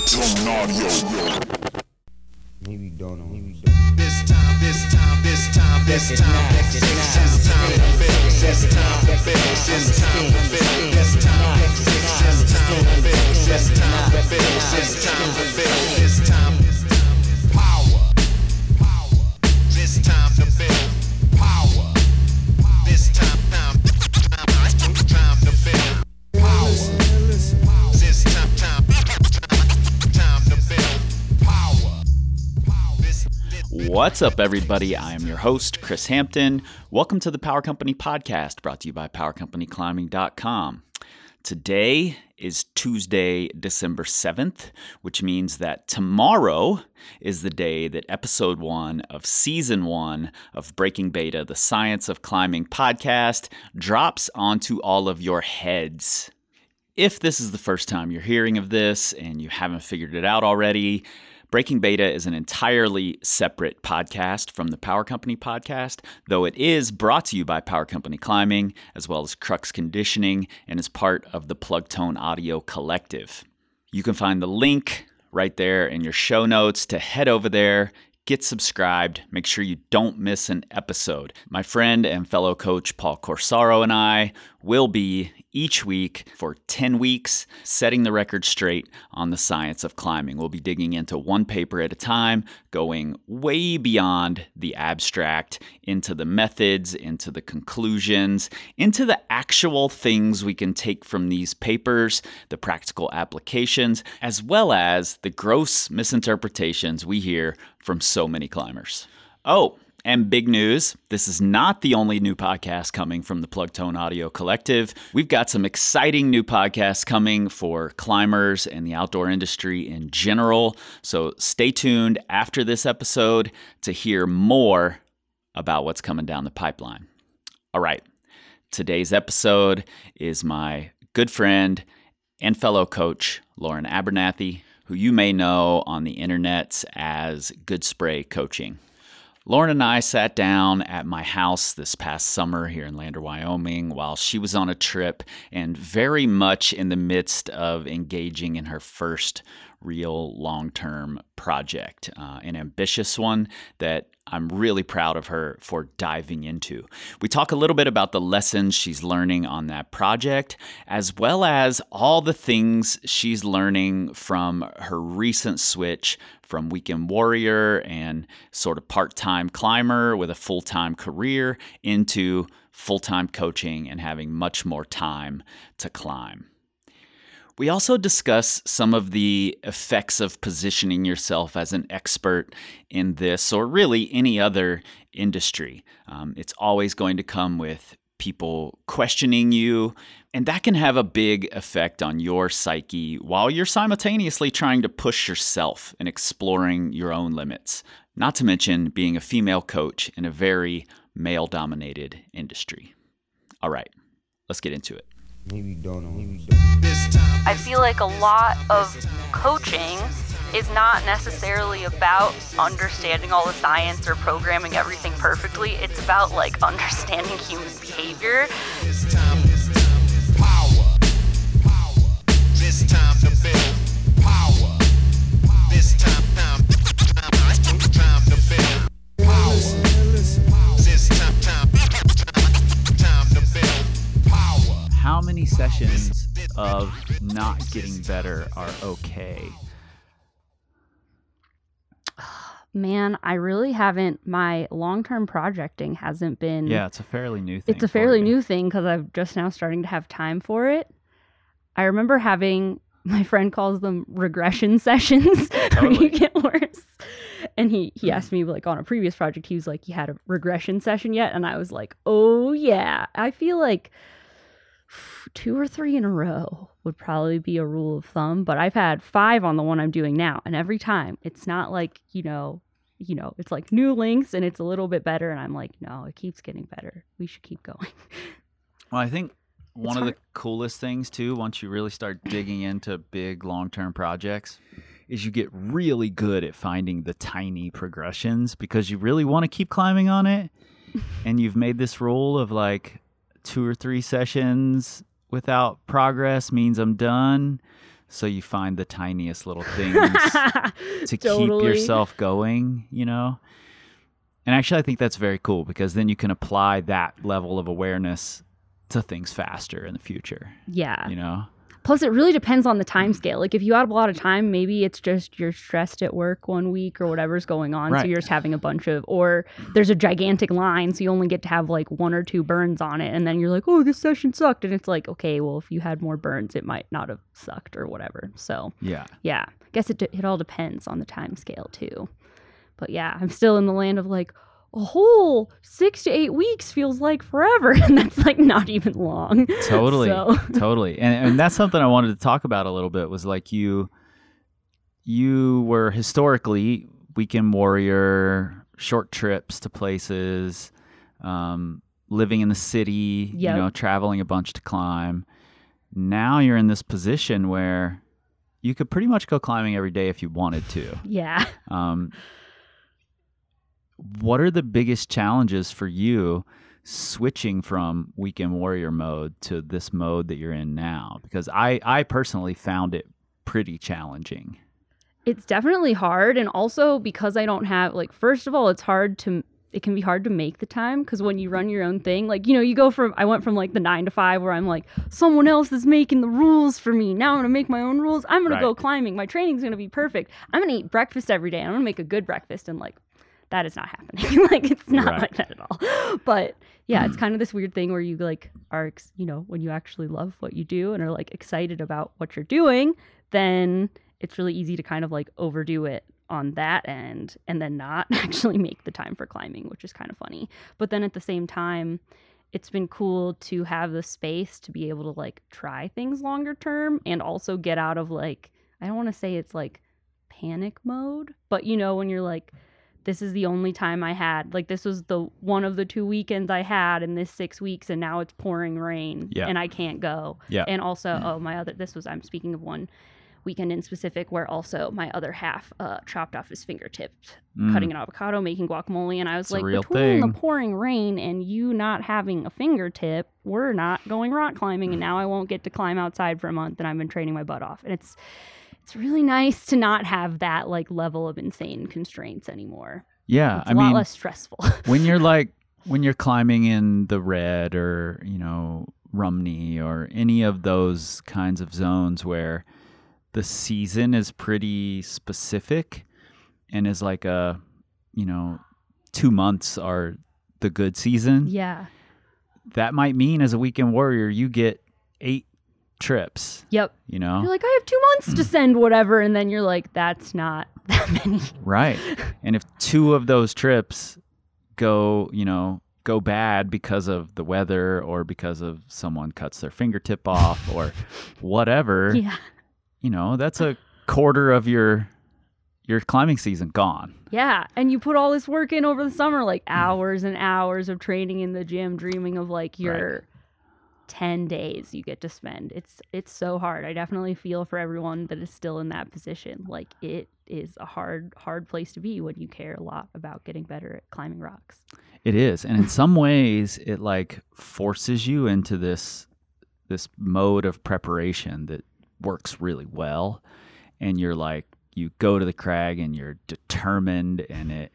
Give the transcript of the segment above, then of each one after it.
Audio. Maybe don't know. This time, this time, this time, this time, this time, this time to build, this time to build, this time this time this time this time this time this time What's up, everybody? I am your host, Chris Hampton. Welcome to the Power Company Podcast, brought to you by PowerCompanyClimbing.com. Today is Tuesday, December 7th, which means that tomorrow is the day that episode one of season one of Breaking Beta, the Science of Climbing podcast, drops onto all of your heads. If this is the first time you're hearing of this and you haven't figured it out already, Breaking Beta is an entirely separate podcast from the Power Company podcast, though it is brought to you by Power Company Climbing as well as Crux Conditioning and is part of the Plugtone Audio Collective. You can find the link right there in your show notes to head over there. Get subscribed. Make sure you don't miss an episode. My friend and fellow coach Paul Corsaro and I will be each week for 10 weeks setting the record straight on the science of climbing. We'll be digging into one paper at a time, going way beyond the abstract into the methods, into the conclusions, into the actual things we can take from these papers, the practical applications, as well as the gross misinterpretations we hear from so many climbers. Oh, and big news this is not the only new podcast coming from the Plugtone Audio Collective. We've got some exciting new podcasts coming for climbers and the outdoor industry in general. So stay tuned after this episode to hear more about what's coming down the pipeline. All right, today's episode is my good friend and fellow coach, Lauren Abernathy, who you may know on the internets as Good Spray Coaching. Lauren and I sat down at my house this past summer here in Lander, Wyoming, while she was on a trip and very much in the midst of engaging in her first real long term project, uh, an ambitious one that I'm really proud of her for diving into. We talk a little bit about the lessons she's learning on that project, as well as all the things she's learning from her recent switch from weekend warrior and sort of part time climber with a full time career into full time coaching and having much more time to climb. We also discuss some of the effects of positioning yourself as an expert in this or really any other industry. Um, it's always going to come with people questioning you, and that can have a big effect on your psyche while you're simultaneously trying to push yourself and exploring your own limits. Not to mention being a female coach in a very male dominated industry. All right, let's get into it. Maybe don't know. Maybe don't. I feel like a lot of coaching is not necessarily about understanding all the science or programming everything perfectly. It's about like understanding human behavior. This time, power, power. This time How many sessions of not getting better are okay? man, I really haven't. My long term projecting hasn't been. Yeah, it's a fairly new thing. It's a fairly new thing because I'm just now starting to have time for it. I remember having my friend calls them regression sessions Totally. you get worse. And he he asked me like on a previous project, he was like, "You had a regression session yet?" And I was like, "Oh yeah." I feel like two or three in a row would probably be a rule of thumb, but I've had five on the one I'm doing now, and every time it's not like you know, you know, it's like new links and it's a little bit better, and I'm like, no, it keeps getting better. We should keep going. Well, I think one of hard. the coolest things too, once you really start digging into big long-term projects, is you get really good at finding the tiny progressions because you really want to keep climbing on it, and you've made this rule of like two or three sessions without progress means I'm done. so you find the tiniest little things to keep yourself going, you know? And actually, I think that's very cool because then you can apply that level of awareness to things faster in the future, Yeah. you know? Plus, it really depends on the time scale. Like, if you have a lot of time, maybe it's just you're stressed at work one week or whatever's going on. Right. So you're just having a bunch of, or there's a gigantic line. So you only get to have like one or two burns on it. And then you're like, oh, this session sucked. And it's like, okay, well, if you had more burns, it might not have sucked or whatever. So, Yeah. yeah, I guess it, it all depends on the time scale too. But yeah, I'm still in the land of like, a whole six to eight weeks feels like forever. And that's like not even long. totally So- totally and, and that's something i wanted to talk about a little bit was like you you were historically weekend warrior short trips to places um, living in the city Yep. you know traveling a bunch to climb now you're in this position where you could pretty much go climbing every day if you wanted to Yeah. um, what are the biggest challenges for you switching from weekend warrior mode to this mode that you're in now? Because I, I personally found it pretty challenging. It's definitely hard. And also because I don't have, like, first of all, it's hard to, it can be hard to make the time because when you run your own thing, like, you know, you go from, I went from like the nine to five where I'm like, someone else is making the rules for me. Now I'm going to make my own rules. I'm going to go climbing. My training's going to be perfect. I'm going to eat breakfast every day. I'm going to make a good breakfast. And like, that is not happening. like, it's not Right. like that at all. But yeah, it's kind of this weird thing where you like are, ex- you know, when you actually love what you do and are like excited about what you're doing, then it's really easy to kind of like overdo it on that end and then not actually make the time for climbing, which is kind of funny. But then at the same time, it's been cool to have the space to be able to like try things longer term and also get out of like, I don't want to say it's like panic mode, but you know, when you're like, this is the only time I had. Like this was the one of the two weekends I had in this six weeks, and now it's pouring rain, Yeah. and I can't go. Yeah. And also, oh my other, this was I'm speaking of one weekend in specific where also my other half uh, chopped off his fingertip, Mm. cutting an avocado, making guacamole, and I was It's like, between thing. the pouring rain and you not having a fingertip, we're not going rock climbing, and now I won't get to climb outside for a month, and I've been training my butt off, and it's it's really nice to not have that like level of insane constraints anymore. Yeah, It's I lot mean, less stressful. when you're like when you're climbing in the red or you know Rumney or any of those kinds of zones where the season is pretty specific and is like a you know two months are the good season yeah. that might mean as a weekend warrior you get eight trips Yep. you know You're like, I have two months to hmm. send whatever, and then you're like, that's not that many. Right. and if two of those trips go, you know, go bad because of the weather or because of someone cuts their fingertip off or whatever, Yeah. you know, that's a quarter of your your climbing season gone. Yeah, and you put all this work in over the summer, like hmm. hours and hours of training in the gym, dreaming of like your ten days you get to spend. It's it's so hard. I definitely feel for everyone that is still in that position. Like it is a hard hard place to be when you care a lot about getting better at climbing rocks. It is. And in some ways it like forces you into this this mode of preparation that works really well and you're like you go to the crag and you're determined and it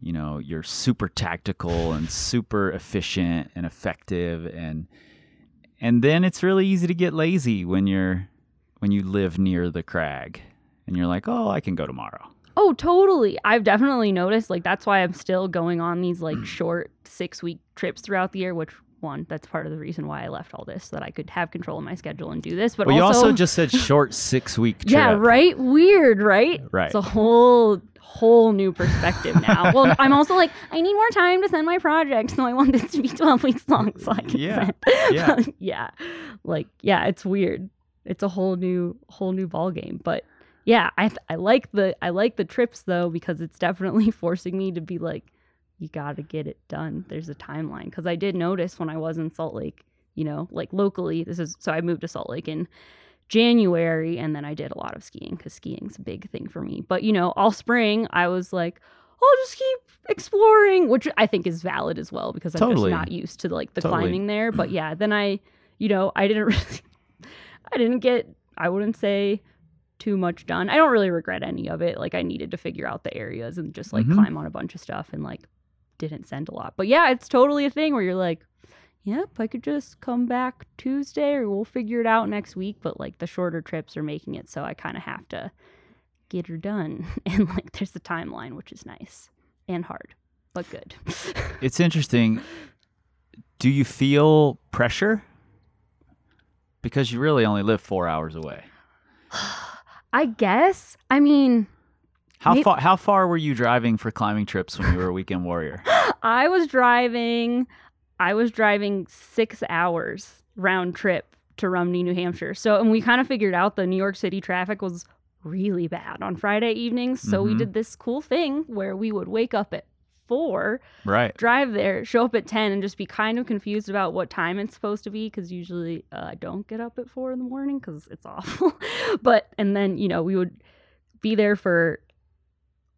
you know you're super tactical and super efficient and effective and and then it's really easy to get lazy when you're when you live near the crag and you're like oh i can go tomorrow Oh, totally. I've definitely noticed like that's why I'm still going on these like short 6-week trips throughout the year, which one, that's part of the reason why I left all this so that I could have control of my schedule and do this, but well you also also just said short six week trip Yeah, right? Weird, right? Right. It's a whole whole new perspective now. well, I'm also like, I need more time to send my project, so I want this to be 12 weeks long so I can Yeah, send. yeah. yeah. Like, yeah, it's weird. It's a whole new whole new ball game, but yeah, I I like the I like the trips though because it's definitely forcing me to be like you got to get it done. There's a timeline because I did notice when I was in Salt Lake, you know, like locally. This is so I moved to Salt Lake in January, and then I did a lot of skiing because skiing's a big thing for me. But you know, all spring I was like, I'll just keep exploring, which I think is valid as well because I'm Totally. just not used to like the Totally. climbing there. But yeah, then I, you know, I didn't really, I didn't get. I wouldn't say too much done. I don't really regret any of it. Like I needed to figure out the areas and just like Mhm. climb on a bunch of stuff and like didn't send a lot. But yeah, it's totally a thing where you're like, yep, I could just come back Tuesday or we'll figure it out next week. But like the shorter trips are making it so I kind of have to get her done. And like there's a timeline, which is nice and hard, but good. It's interesting. Do you feel pressure? Because you really only live four hours away. I guess. I mean, How Maybe- far? How far were you driving for climbing trips when you were a weekend warrior? I was driving I was driving 6 hours round trip to Rumney, New Hampshire. So and we kind of figured out the New York City traffic was really bad on Friday evenings. So we Mhm. did this cool thing where we would wake up at 4, Right. drive there, show up at 10 and just be kind of confused about what time it's supposed to be cuz usually uh, I don't get up at 4 in the morning cuz it's awful. but and then, you know, we would be there for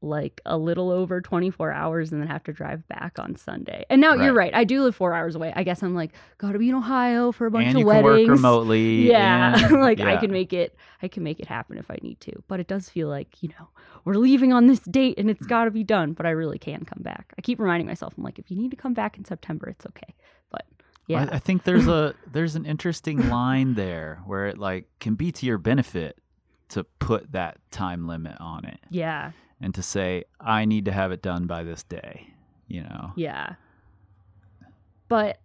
like a little over 24 hours and then have to drive back on Sunday. And now you're Right. right. I do live 4 hours away. I guess I'm like got to be in Ohio for a bunch and of you can weddings. work remotely. Yeah, and- like I can make it I can make it happen if I need to. But it does feel like, you know, we're leaving on this date and it's got to be done, but I really can come back. I keep reminding myself I'm like if you need to come back in September, it's okay. But yeah. I, I think there's a there's an interesting line there where it like can be to your benefit to put that time limit on it yeah. And to say I need to have it done by this day. You know. Yeah. But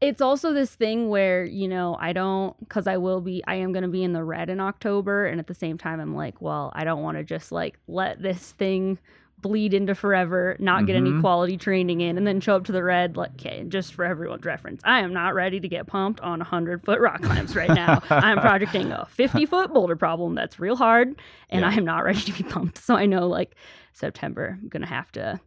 it's also this thing where, you know, I don't, because I will be, I am going to be in the red in October. And at the same time, I'm like, well, I don't want to just like let this thing bleed into forever, not get any Mhm. quality training in, and then show up to the red. Like, okay, just for everyone's reference, I am not ready to get pumped on 100 foot rock climbs right now. I'm projecting a 50 foot boulder problem that's real hard, and Yeah. I am not ready to be pumped. So I know like September, I'm going to have to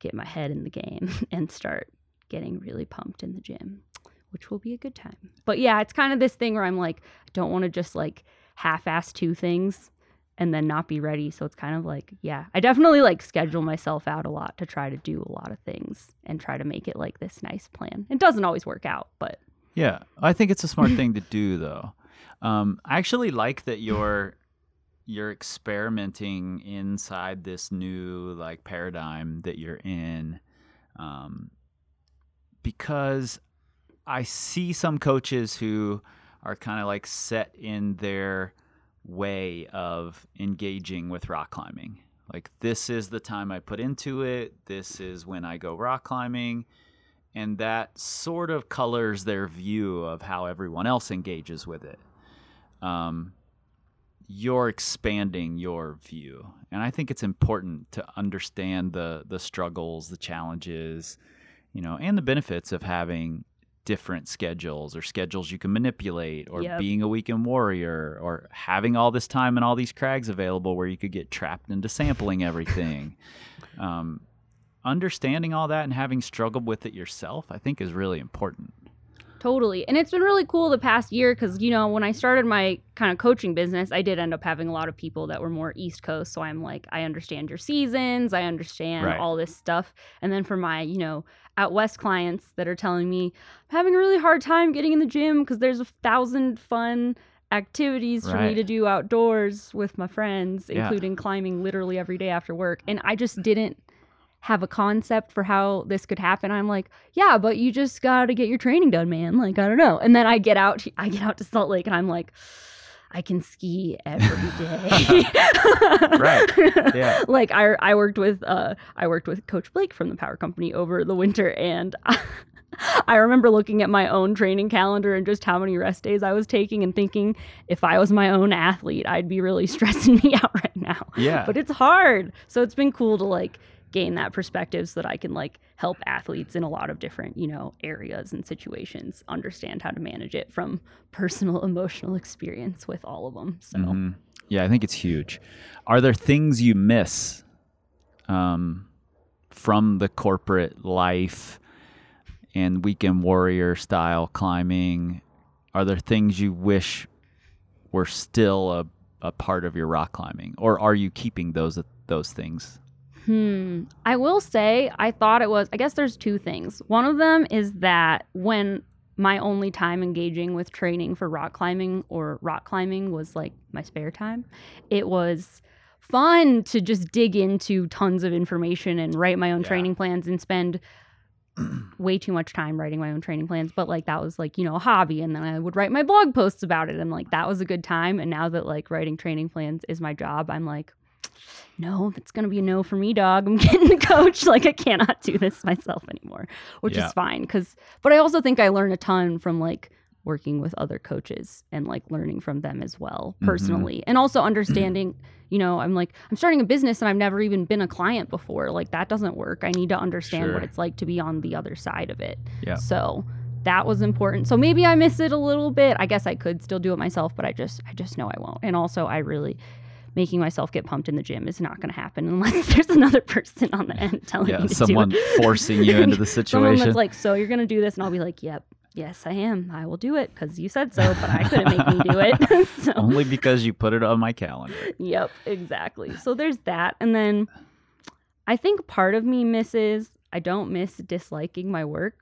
get my head in the game and start getting really pumped in the gym, which will be a good time. But yeah, it's kind of this thing where I'm like, I don't want to just like half ass two things and then not be ready. So it's kind of like, yeah, I definitely like schedule myself out a lot to try to do a lot of things and try to make it like this nice plan. It doesn't always work out, but Yeah, I think it's a smart thing to do, though. Um, I actually like that you're you're experimenting inside this new like paradigm that you're in, um, because I see some coaches who are kind of like set in their way of engaging with rock climbing. Like this is the time I put into it. This is when I go rock climbing and that sort of colors their view of how everyone else engages with it. Um, you're expanding your view, and I think it's important to understand the the struggles, the challenges, you know, and the benefits of having different schedules or schedules you can manipulate or Yep. being a weekend warrior or having all this time and all these crags available where you could get trapped into sampling everything um, understanding all that and having struggled with it yourself, I think is really important. Totally. And it's been really cool the past year because, you know, when I started my kind of coaching business, I did end up having a lot of people that were more East Coast. So I'm like, I understand your seasons, I understand Right. all this stuff. And then for my, you know, out West clients that are telling me, I'm having a really hard time getting in the gym because there's a thousand fun activities for me to do outdoors with my friends, Yeah. including climbing literally every day after work. And I just didn't have a concept for how this could happen. I'm like, yeah, but you just got to get your training done, man. Like, I don't know. And then I get out, I get out to Salt Lake, and I'm like, I can ski every day. Right. Yeah. Like I, I worked with, uh, I worked with Coach Blake from the Power Company over the winter, and I remember looking at my own training calendar and just how many rest days I was taking, and thinking, if I was my own athlete, I'd be really stressing me out right now Yeah. but it's hard. So it's been cool to like gain that perspective so that I can like help athletes in a lot of different, you know, areas and situations understand how to manage it from personal emotional experience with all of them. So Mhm. Yeah, I think it's huge. Are there things you miss um, from the corporate life and weekend warrior style climbing? Are there things you wish were still a, a part of your rock climbing, or are you keeping those those things? Hmm. I will say, I thought it was, I guess there's two things. One of them is that when my only time engaging with training for rock climbing or rock climbing was like my spare time. It was fun to just dig into tons of information and write my own Yeah. training plans and spend way too much time writing my own training plans but like that was like you know a hobby and then i would write my blog posts about it and like that was a good time and now that like writing training plans is my job i'm like no that's gonna be a no for me dog i'm getting a coach like i cannot do this myself anymore which Yeah. is fine because but i also think i learn a ton from like working with other coaches and like learning from them as well Mhm. personally and also understanding you know i'm like i'm starting a business and i've never even been a client before like that doesn't work i need to understand Sure. what it's like to be on the other side of it Yeah. so that was important so maybe i miss it a little bit i guess i could still do it myself but i just i just know i won't and also i really making myself get pumped in the gym is not going to happen unless there's another person on the end telling Yeah, me to someone do it. forcing you into the situation. Someone that's like, so you're gonna do this, and I'll be like, yep, yes, I am. I will do it because you said so, but I couldn't make me do it. so, Only because you put it on my calendar. yep, exactly. So there's that, and then I think part of me misses. I don't miss disliking my work,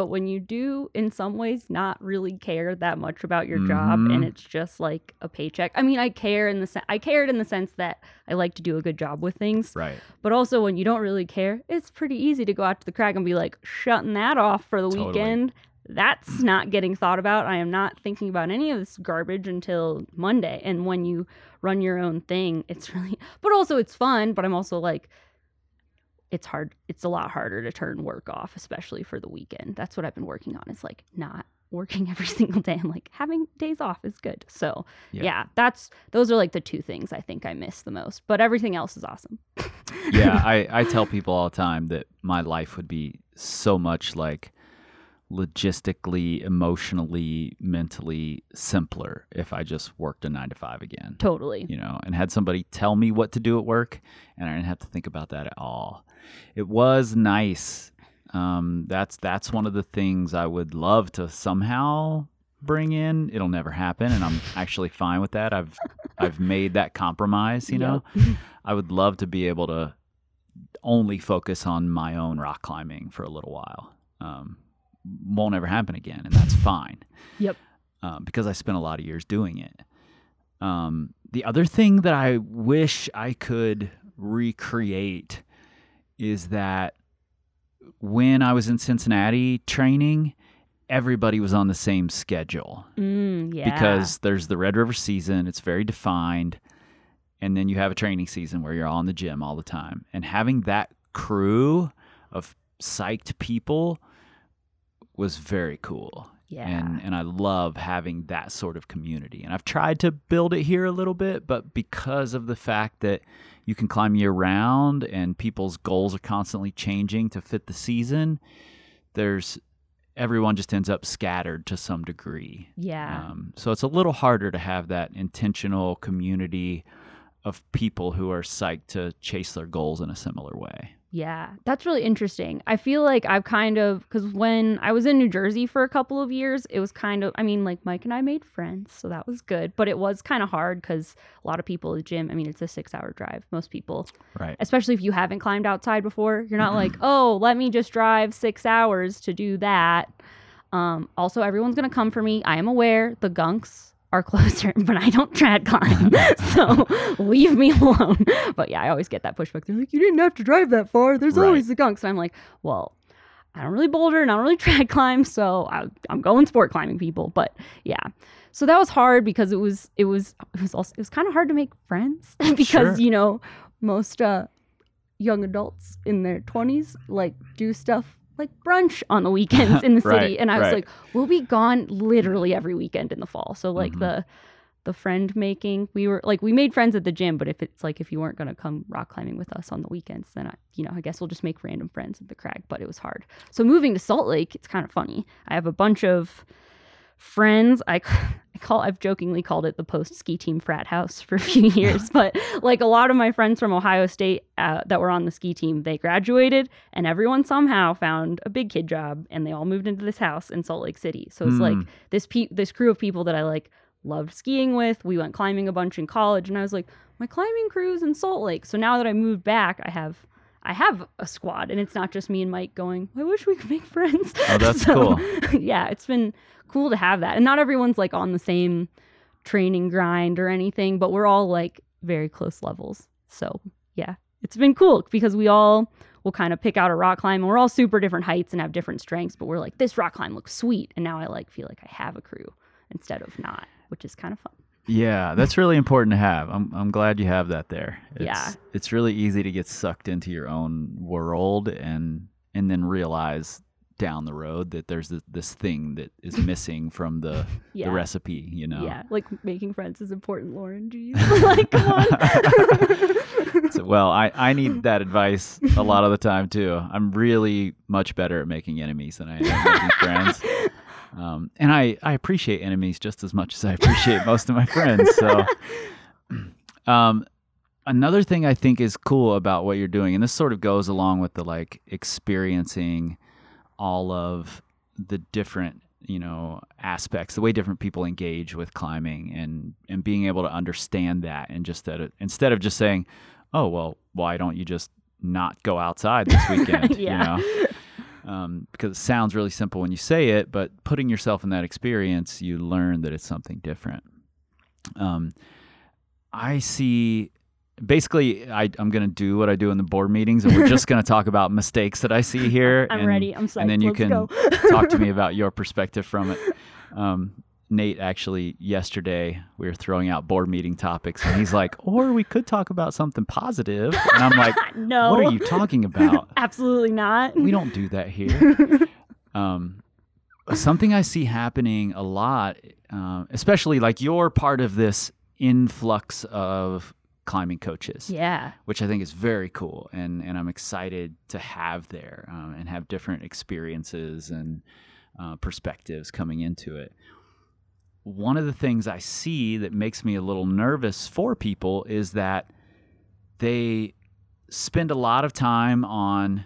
but when you do, in some ways, not really care that much about your job, Mhm. and it's just like a paycheck. I mean, I care in the se- I cared in the sense that I like to do a good job with things. Right. But also, when you don't really care, it's pretty easy to go out to the crack and be like, shutting that off for the Totally. weekend. That's not getting thought about. I am not thinking about any of this garbage until Monday. And when you run your own thing, it's really, but also it's fun. But I'm also like, it's hard. It's a lot harder to turn work off, especially for the weekend. That's what I've been working on is like not working every single day. I'm like, having days off is good. So, Yeah. yeah, that's, those are like the two things I think I miss the most. But everything else is awesome. yeah, I, I tell people all the time that my life would be so much like logistically, emotionally, mentally simpler if I just worked a nine to five again. Totally. You know, and had somebody tell me what to do at work, and I didn't have to think about that at all. It was nice. Um, that's that's one of the things I would love to somehow bring in. It'll never happen, and I'm actually fine with that. I've I've made that compromise. You know, I would love to be able to only focus on my own rock climbing for a little while. Um, won't ever happen again, and that's fine. Yep. Um, because I spent a lot of years doing it. Um, the other thing that I wish I could recreate is that when I was in Cincinnati training, everybody was on the same schedule Mm, yeah. because there's the Red River season, it's very defined, and then you have a training season where you're all in the gym all the time. And having that crew of psyched people was very cool. yeah. And and I love having that sort of community. And I've tried to build it here a little bit, but because of the fact that you can climb year round and people's goals are constantly changing to fit the season, there's everyone just ends up scattered to some degree. yeah. Um, so it's a little harder to have that intentional community of people who are psyched to chase their goals in a similar way. Yeah, that's really interesting. I feel like I've kind of because when I was in New Jersey for a couple of years, it was kind of I mean, like Mike and I made friends, so that was good. But it was kind of hard because a lot of people at the gym. I mean, it's a six-hour drive. Most people, Right. especially if you haven't climbed outside before, you're not like, oh, let me just drive six hours to do that. Um, also, everyone's gonna come for me. I am aware the gunks are closer, but I don't trad climb, so leave me alone. But yeah, I always get that pushback. They're like, you didn't have to drive that far. There's Right. always the gunks, and I'm like, well. I don't really boulder and I don't really trad climb, so I, I'm going sport climbing people. But yeah, so that was hard because it was it was it was also it was kind of hard to make friends because Sure. you know most uh, young adults in their 20s like do stuff like brunch on the weekends in the city Right, and i was right. like we'll be gone literally every weekend in the fall so like Mhm. the the friend making we were like we made friends at the gym but if it's like if you weren't going to come rock climbing with us on the weekends then i you know i guess we'll just make random friends at the crag but it was hard so moving to salt lake it's kind of funny i have a bunch of friends i I call I've jokingly called it the post ski team frat house for a few years, but like a lot of my friends from Ohio State uh, that were on the ski team, they graduated and everyone somehow found a big kid job and they all moved into this house in Salt Lake City. So it's like Hmm. this pe- this crew of people that I like loved skiing with. We went climbing a bunch in college and I was like, my climbing crew's in Salt Lake. So now that I moved back, I have I have a squad, and it's not just me and Mike going. I wish we could make friends. Oh, that's So, cool. yeah, it's been cool to have that, and not everyone's like on the same training grind or anything, but we're all like very close levels. So yeah, it's been cool because we all will kind of pick out a rock climb, and we're all super different heights and have different strengths, but we're like this rock climb looks sweet, and now I like feel like I have a crew instead of not, which is kind of fun. Yeah, that's really important to have. I'm I'm glad you have that there. It's, Yeah. it's really easy to get sucked into your own world and and then realize down the road that there's this, this thing that is missing from the Yeah. the recipe. You know. Yeah, like making friends is important, Lauren. Jeez, like come on. So, well, I, I need that advice a lot of the time too. I'm really much better at making enemies than I am making friends. Um, and I, I appreciate enemies just as much as I appreciate most of my friends. So, um, another thing I think is cool about what you're doing, and this sort of goes along with the like experiencing all of the different you know aspects the way different people engage with climbing and and being able to understand that and just that instead of just saying oh well why don't you just not go outside this weekend Yeah. you know um, because it sounds really simple when you say it but putting yourself in that experience you learn that it's something different um, i see basically I, i'm going to do what i do in the board meetings and we're just going to talk about mistakes that i see here I'm and- ready. I'm psyched. and then you Let's can talk to me about your perspective from it. Um, Nate actually yesterday we were throwing out board meeting topics, and he's like, "Or we could talk about something positive." And I'm like, no, "What are you talking about? Absolutely not. We don't do that here." Um, something I see happening a lot, um, especially like you're part of this influx of climbing coaches Yeah. which I think is very cool, and and I'm excited to have there um, and have different experiences and uh, perspectives coming into it. One of the things I see that makes me a little nervous for people is that they spend a lot of time on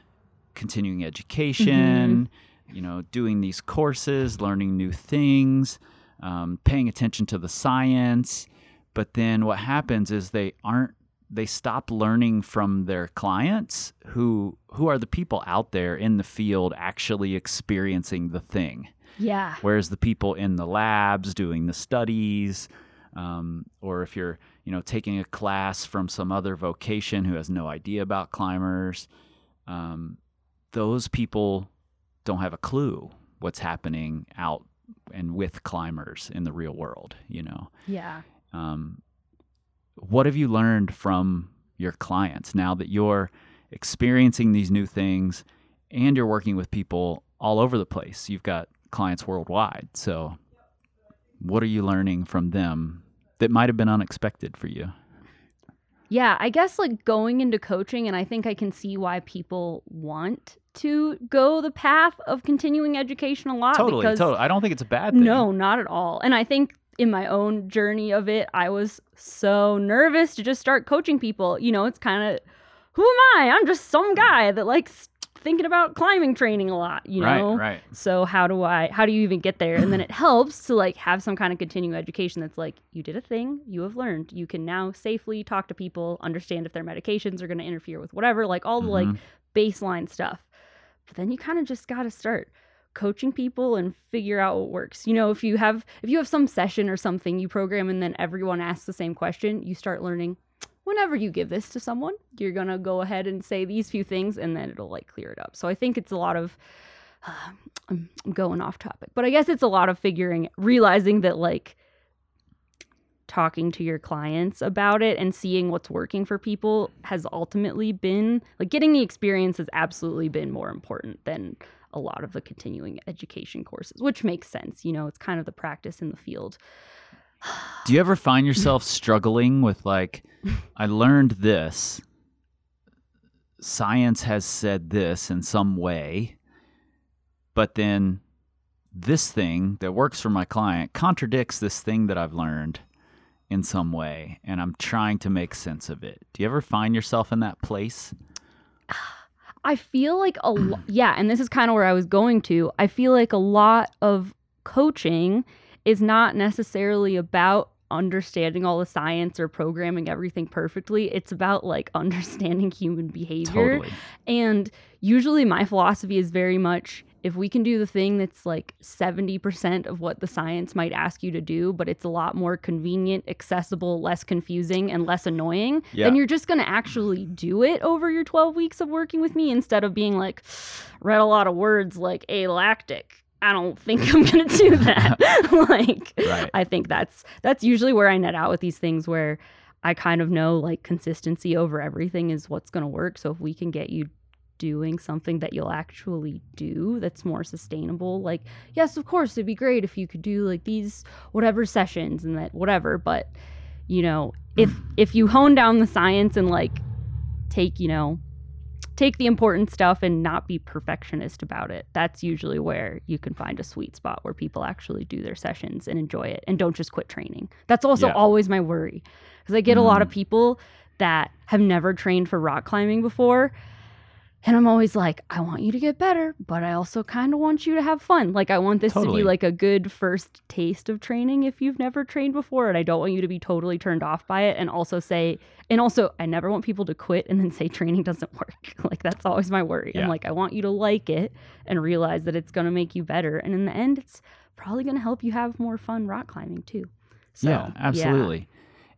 continuing education, you know, doing these courses, learning new things, um, paying attention to the science. But then what happens is they aren't they stop learning from their clients who who are the people out there in the field actually experiencing the thing Yeah. whereas the people in the labs doing the studies um, or if you're you know taking a class from some other vocation who has no idea about climbers um, those people don't have a clue what's happening out and with climbers in the real world you know Yeah. um, what have you learned from your clients now that you're experiencing these new things and you're working with people all over the place? You've got clients worldwide. So, what are you learning from them that might have been unexpected for you? Yeah, I guess like going into coaching, and I think I can see why people want to go the path of continuing education a lot. Totally, because totally. I don't think it's a bad thing. No, not at all. And I think in my own journey of it, I was so nervous to just start coaching people. You know, it's kind of who am I? I'm just some guy that likes thinking about climbing training a lot, you know? right, right. So how do I how do you even get there? And then it helps to like have some kind of continuing education that's like you did a thing, you have learned. You can now safely talk to people, understand if their medications are going to interfere with whatever, like all the like Mhm. baseline stuff. But then you kind of just got to start coaching people and figure out what works. You know, if you have if you have some session or something you program and then everyone asks the same question, you start learning whenever you give this to someone, you're going to go ahead and say these few things and then it'll like clear it up. So I think it's a lot of I'm um, I'm going off topic, but I guess it's a lot of figuring realizing that like talking to your clients about it and seeing what's working for people has ultimately been like getting the experience has absolutely been more important than a lot of the continuing education courses, which makes sense. You know, it's kind of the practice in the field. Do you ever find yourself struggling with like, I learned this, science has said this in some way, but then this thing that works for my client contradicts this thing that I've learned in some way, and I'm trying to make sense of it. Do you ever find yourself in that place? I feel like a lo- yeah, and this is kind of where I was going to. I feel like a lot of coaching is not necessarily about understanding all the science or programming everything perfectly. It's about like understanding human behavior. Totally. And usually my philosophy is very much if we can do the thing that's like 70% of what the science might ask you to do, but it's a lot more convenient, accessible, less confusing, and less annoying, Yeah. then you're just going to actually do it over your 12 weeks of working with me instead of being like, read a lot of words like alactic. I don't think I'm to do that. like, Right. I think that's that's usually where I net out with these things where I kind of know like consistency over everything is what's to work. So if we can get you doing something that you'll actually do that's more sustainable, like yes, of course, it'd be great if you could do like these whatever sessions and that whatever, but you know, if if you hone down the science and like take, you know, take the important stuff and not be perfectionist about it. That's usually where you can find a sweet spot where people actually do their sessions and enjoy it and don't just quit training. That's also Yeah. always my worry because I get a lot Mm. of people that have never trained for rock climbing before. And I'm always like, I want you to get better, but I also kind of want you to have fun. Like, I want this to be like a good first taste of training if you've never trained before. And I don't want you to be totally turned off by it. And also say, and also, I never want people to quit and then say training doesn't work. like, that's always my worry. Yeah. I'm like, I want you to like it and realize that it's going to make you better. And in the end, it's probably going to help you have more fun rock climbing too. So, yeah, absolutely.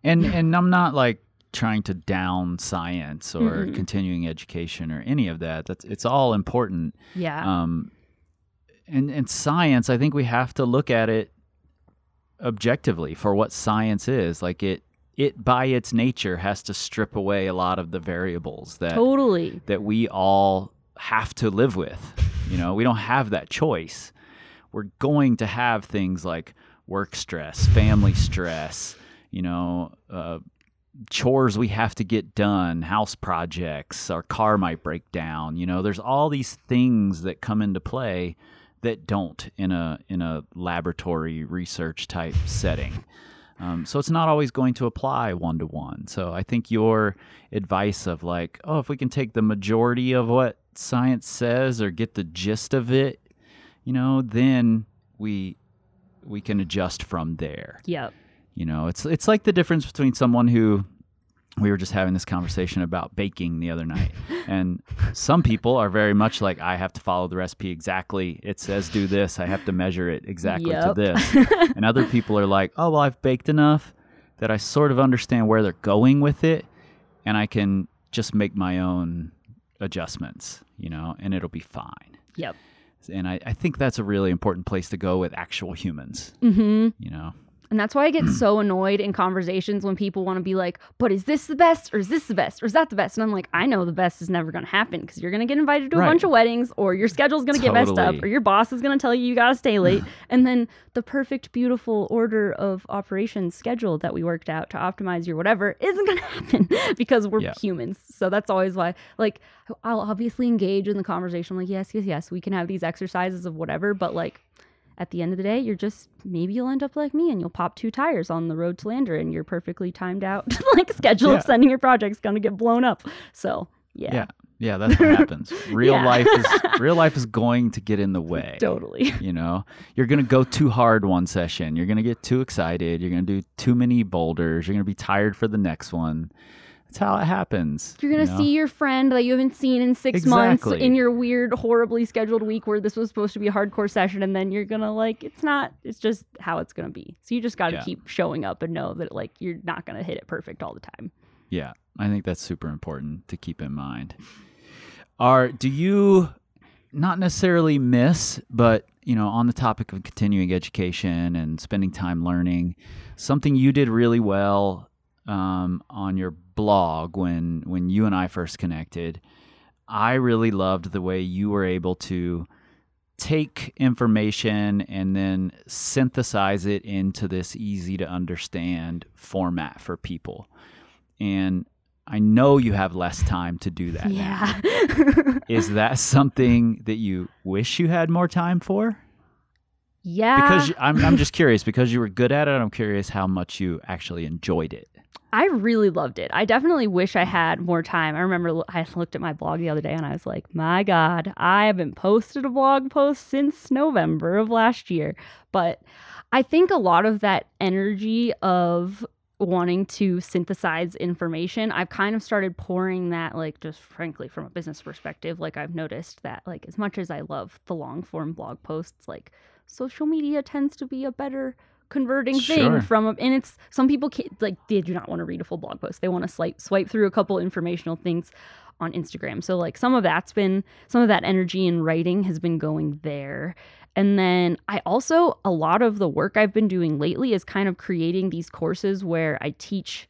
And and I'm not like trying to down science or Mm-mm. continuing education or any of that. That's it's all important. Yeah. Um, and and science, I think we have to look at it objectively for what science is. Like it it by its nature has to strip away a lot of the variables that totally. that we all have to live with. You know, we don't have that choice. We're going to have things like work stress, family stress, you know, uh, chores we have to get done, house projects, our car might break down. You know, there's all these things that come into play that don't in a in a laboratory research type setting. Um, so it's not always going to apply one to one. So I think your advice of like, oh, if we can take the majority of what science says or get the gist of it, you know, then we we can adjust from there. Yep. You know, it's it's like the difference between someone who we were just having this conversation about baking the other night. And some people are very much like I have to follow the recipe exactly. It says do this, I have to measure it exactly to this. and other people are like, "Oh, well, I've baked enough that I sort of understand where they're going with it and I can just make my own adjustments, you know, and it'll be fine." Yep. And I, I think that's a really important place to go with actual humans, Mm-hmm. you know. And that's why I get so annoyed in conversations when people want to be like, but is this the best or is this the best or is that the best? And I'm like, I know the best is never going to happen because you're going to get invited to a Right. bunch of weddings or your schedule's going to get messed up or your boss is going to tell you you got to stay late. and then the perfect, beautiful order of operations schedule that we worked out to optimize your whatever isn't going to happen because we're Yeah. humans. So that's always why, like, I'll obviously engage in the conversation. I'm like, yes, yes, yes, we can have these exercises of whatever, but like, at the end of the day, you're just maybe you'll end up like me and you'll pop two tires on the road to Lander and your perfectly timed out like schedule Yeah. of sending your project's gonna get blown up. So yeah, Yeah. Yeah, that's what happens. Real Yeah. life is real life is going to get in the way. totally. You know, you're going to go too hard one session. You're going to get too excited. You're going to do too many boulders. You're going to be tired for the next one. That's how it happens. You're gonna you know? see your friend that you haven't seen in six months in your weird, horribly scheduled week where this was supposed to be a hardcore session, and then you're gonna like it's not. It's just how it's gonna be. So you just got to Yeah. keep showing up and know that like you're not gonna hit it perfect all the time. Yeah, I think that's super important to keep in mind. Are do you not necessarily miss, but you know, on the topic of continuing education and spending time learning, something you did really well um, on your blog when when you and I first connected. I really loved the way you were able to take information and then synthesize it into this easy to understand format for people. And I know you have less time to do that. Yeah. Is that something that you wish you had more time for? yeah. Because I'm, I'm just curious, because you were good at it, I'm curious how much you actually enjoyed it. I really loved it. I definitely wish I had more time. I remember I looked at my blog the other day and I was like, my God, I haven't posted a blog post since November of last year. But I think a lot of that energy of wanting to synthesize information, I've kind of started pouring that, like, just frankly, from a business perspective. Like, I've noticed that, like, as much as I love the long form blog posts, like, social media tends to be a better converting Sure. thing from a, and it's some people can't like they do not want to read a full blog post they want to swipe swipe through a couple informational things on instagram so like some of that's been some of that energy in writing has been going there and then i also a lot of the work i've been doing lately is kind of creating these courses where i teach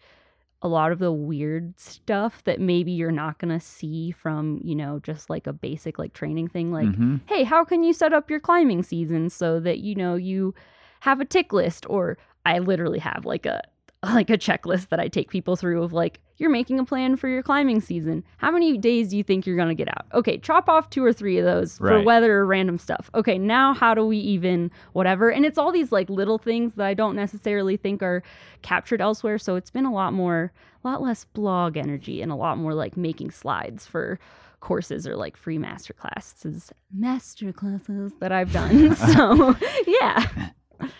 a lot of the weird stuff that maybe you're not going to see from you know just like a basic like training thing like Mhm. hey, how can you set up your climbing season so that you know you have a tick list or I literally have like a like a checklist that I take people through of like you're making a plan for your climbing season. How many days do you think you're going to get out? Okay, chop off two or three of those for weather or random stuff. Okay, now how do we even whatever? And it's all these like little things that I don't necessarily think are captured elsewhere, so it's been a lot more a lot less blog energy and a lot more like making slides for courses or like free master classes master classes that I've done. so yeah.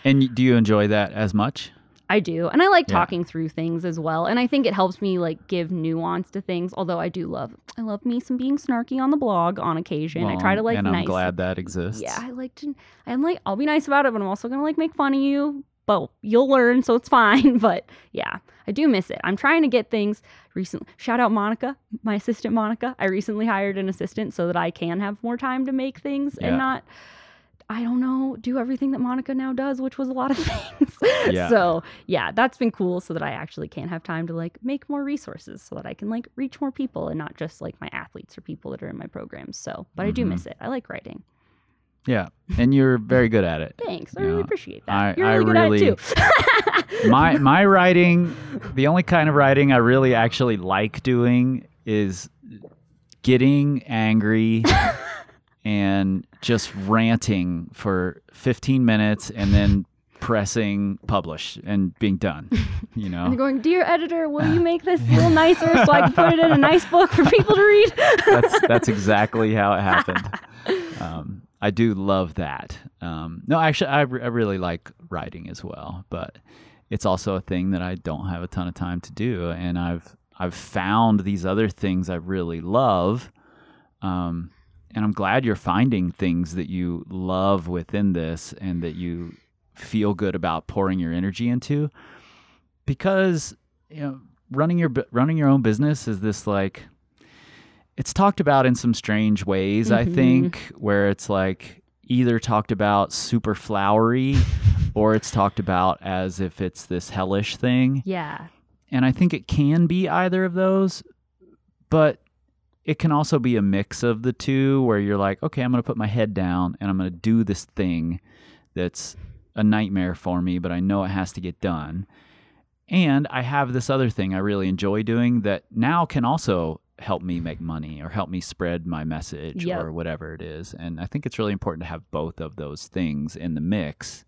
And do you enjoy that as much? I do. And I like Yeah. talking through things as well. And I think it helps me like give nuance to things. Although I do love I love me some being snarky on the blog on occasion. I try to like and I'm nice. glad that exists. Yeah, I like to I'm like I'll be nice about it, but I'm also gonna like make fun of you. But you'll learn, so it's fine. But yeah, I do miss it. I'm trying to get things recently. Shout out Monica, my assistant Monica. I recently hired an assistant so that I can have more time to make things Yeah. and not I don't know, do everything that Monica now does, which was a lot of things. Yeah. So yeah, that's been cool so that I actually can have time to like make more resources so that I can like reach more people and not just like my athletes or people that are in my programs. So but I do Mhm. miss it. I like writing. Yeah. And you're very good at it. Thanks. I really appreciate that. I- You're I really good at really- it too. my my writing the only kind of writing i really actually like doing is getting angry and just ranting for 15 minutes and then pressing publish and being done you know? They're going, Dear editor, will you make this a little nicer so I can put it in a nice book for people to read? that's that's exactly how it happened. Um, i do love that. Um, no actually I, re- I really like writing as well but it's also a thing that i don't have a ton of time to do and i've i've found these other things i really love um, and i'm glad you're finding things that you love within this and that you feel good about pouring your energy into because you know running your running your own business is this like it's talked about in some strange ways i Mhm. think where it's like either talked about super flowery or it's talked about as if it's this hellish thing yeah. and I think it can be either of those, but it can also be a mix of the two where you're like, okay, I'm going to put my head down and I'm going to do this thing that's a nightmare for me, but I know it has to get done. And I have this other thing I really enjoy doing that now can also help me make money or help me spread my message Yep. or whatever it is. And I think it's really important to have both of those things in the mix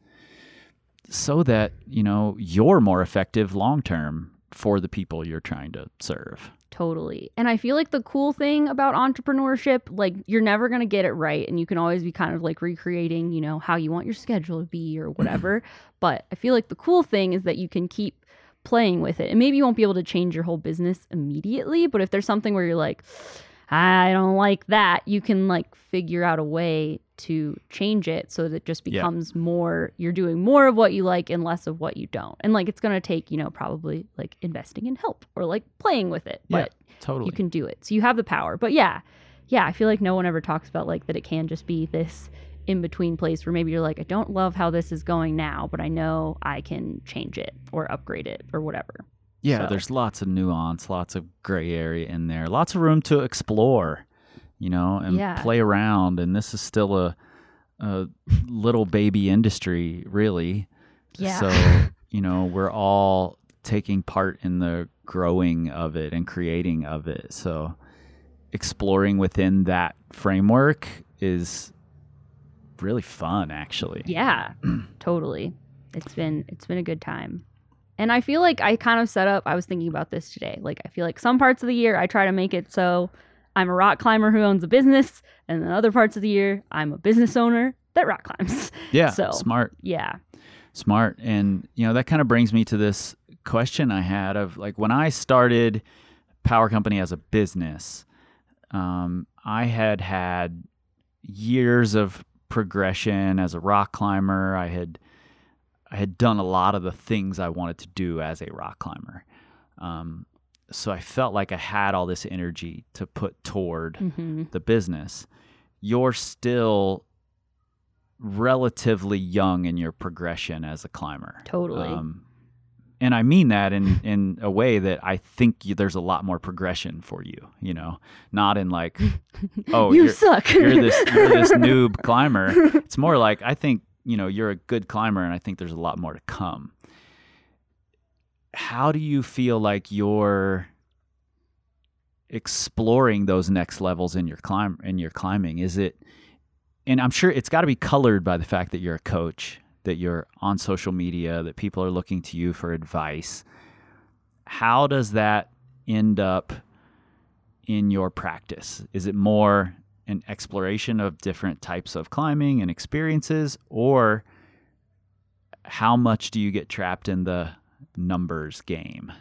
so that, you know, you're more effective long term for the people you're trying to serve. Totally. And I feel like the cool thing about entrepreneurship, like you're never going to get it right. And you can always be kind of like recreating, you know, how you want your schedule to be or whatever. but I feel like the cool thing is that you can keep playing with it. And maybe you won't be able to change your whole business immediately. But if there's something where you're like, I don't like that, you can like figure out a way to change it so that it just Yeah. becomes more, you're doing more of what you like and less of what you don't. And like it's going to take, you know, probably like investing in help or like playing with it. Yeah, But Totally. you can do it. So you have the power. But yeah, yeah, I feel like no one ever talks about like that it can just be this in between place where maybe you're like, I don't love how this is going now, but I know I can change it or upgrade it or whatever. Yeah, So- there's lots of nuance, lots of gray area in there, lots of room to explore, you know, and Yeah. play around. And this is still a, a little baby industry, really. Yeah. So, you know, we're all taking part in the growing of it and creating of it. So, exploring within that framework is really fun, actually. Yeah, totally. It's been it's been a good time. And I feel like I kind of set up, I was thinking about this today. Like, I feel like some parts of the year I try to make it so I'm a rock climber who owns a business. And then other parts of the year, I'm a business owner that rock climbs. Yeah, So- smart. yeah. Smart. And, you know, that kind of brings me to this question I had of like when I started Power Company as a business, um, I had had years of progression as a rock climber. I had I had done a lot of the things I wanted to do as a rock climber. Um, so I felt like I had all this energy to put toward hmm the business. You're still relatively young in your progression as a climber. Totally. Um, and I mean that in, in a way that I think you, there's a lot more progression for you, you know, not in like, oh, you you're, suck. you're this you're this noob climber. It's more like I think you know you're a good climber, and I think there's a lot more to come. How do you feel like you're exploring those next levels in your climb in your climbing? Is it, and I'm sure it's got to be colored by the fact that you're a coach, that you're on social media, that people are looking to you for advice. How does that end up in your practice? Is it more an exploration of different types of climbing and experiences, or how much do you get trapped in the numbers game?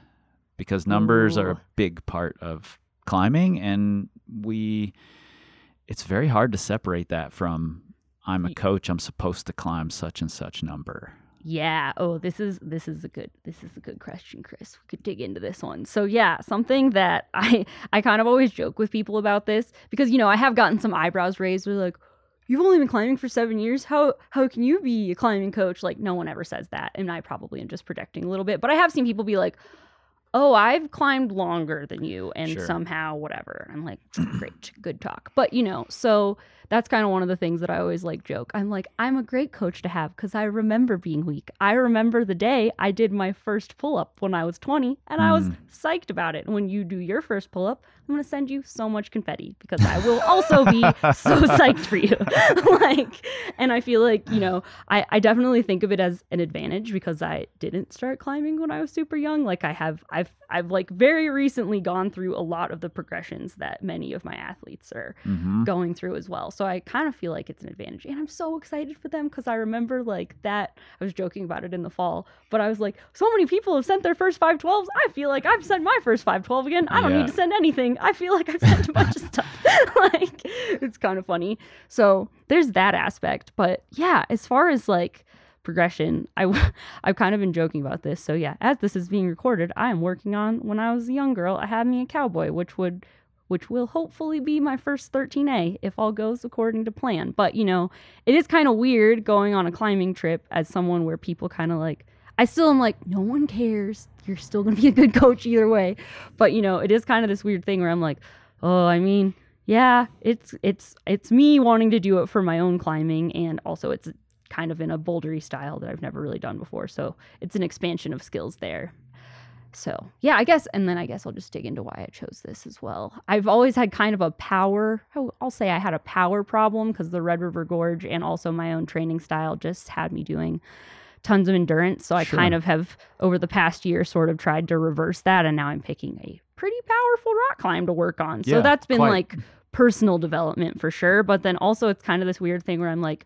Because numbers are a big part of climbing, and we, it's very hard to separate that from I'm a coach, I'm supposed to climb such and such number. Yeah. Oh, this is this is a good this is a good question, Chris. We could dig into this one. So yeah, something that I I kind of always joke with people about this because you know I have gotten some eyebrows raised. They're like, "You've only been climbing for seven years. How how can you be a climbing coach?" Like no one ever says that, and I probably am just projecting a little bit. But I have seen people be like, "Oh, I've climbed longer than you, and Sure. somehow whatever." I'm like, "Great, good talk." But you know, so that's kind of one of the things that I always like joke. I'm like, I'm a great coach to have because I remember being weak. I remember the day I did my first pull up when I was 20 and I was Mm. psyched about it. When you do your first pull up, I'm going to send you so much confetti because I will also be so psyched for you. like, and I feel like, you know, I, I definitely think of it as an advantage because I didn't start climbing when I was super young. Like I have, I've, I've like very recently gone through a lot of the progressions that many of my athletes are hmm going through as well. So I kind of feel like it's an advantage. And I'm so excited for them because I remember like that. I was joking about it in the fall, but I was like, so many people have sent their first 512s. I feel like I've sent my first 512 again. I don't Yeah. need to send anything. I feel like I've sent a bunch of stuff. like, it's kind of funny. So there's that aspect. But yeah, as far as like, progression I, I've kind of been joking about this so yeah as this is being recorded i am working on when i was a young girl i had me a cowboy which would which will hopefully be my first 13A if all goes according to plan. But, you know, it is kind of weird going on a climbing trip as someone where people kind of like, I still am like, no one cares. You're still going to be a good coach either way. But, you know, it is kind of this weird thing where I'm like, oh, I mean, yeah, it's it's it's me wanting to do it for my own climbing and also it's kind of in a bouldery style that I've never really done before. So, it's an expansion of skills there. So, yeah, I guess, and then I guess I'll just dig into why I chose this as well. I've always had kind of a power, oh, I'll say I had a power problem because the Red River Gorge and also my own training style just had me doing tons of endurance. So I Sure. kind of have, over the past year, sort of tried to reverse that. And now I'm picking a pretty powerful rock climb to work on. So Yeah, that's been quite. like personal development for sure. But then also, it's kind of this weird thing where I'm like,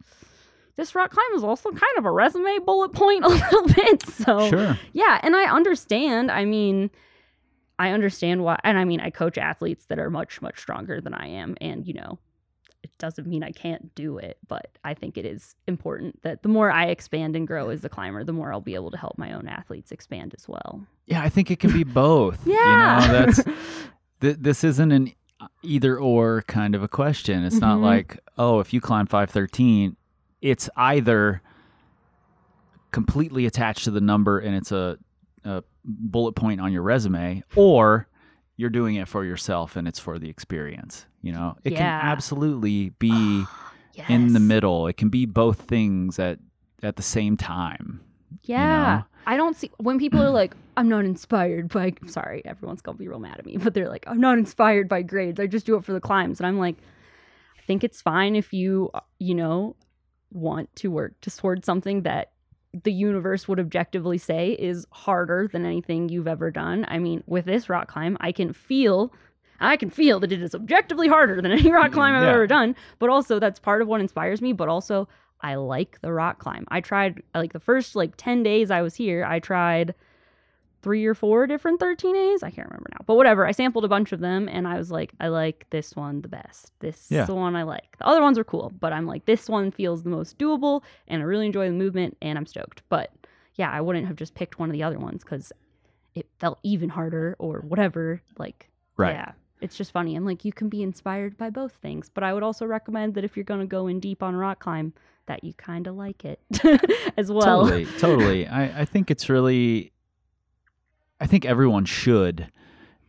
this rock climb is also kind of a resume bullet point a little bit. So Sure. yeah, and I understand. I mean, I understand why, and I mean, I coach athletes that are much, much stronger than I am, and you know, it doesn't mean I can't do it, but I think it is important that the more I expand and grow as a climber, the more I'll be able to help my own athletes expand as well. Yeah, I think it can be both. Yeah, You know, that's th- this isn't an either or kind of a question. It's not Mhm. like, oh, if you climb 513, it's either completely attached to the number and it's a, a bullet point on your resume, or you're doing it for yourself and it's for the experience. You know, it Yeah. can absolutely be ah, in the middle. It can be both things at at the same time. Yeah. know? I don't see when people are like, I'm not inspired by sorry, everyone's gonna be real mad at me, but they're like, I'm not inspired by grades. I just do it for the climbs. And I'm like, I think it's fine if you you know, want to work to toward something that the universe would objectively say is harder than anything you've ever done. I mean, with this rock climb, I can feel I can feel that it is objectively harder than any rock climb I've Yeah. ever done, but also that's part of what inspires me, but also I like the rock climb. I tried like the first like 10 days I was here, I tried three or four different 13As. I can't remember now. But whatever. I sampled a bunch of them and I was like, I like this one the best. This Yeah. is the one I like. The other ones are cool, but I'm like, this one feels the most doable and I really enjoy the movement and I'm stoked. But yeah, I wouldn't have just picked one of the other ones because it felt even harder or whatever. Like, Right. yeah. It's just funny. I'm like, you can be inspired by both things. But I would also recommend that if you're going to go in deep on rock climb, that you kind of like it as well. Totally, totally. I, I think it's really, I think everyone should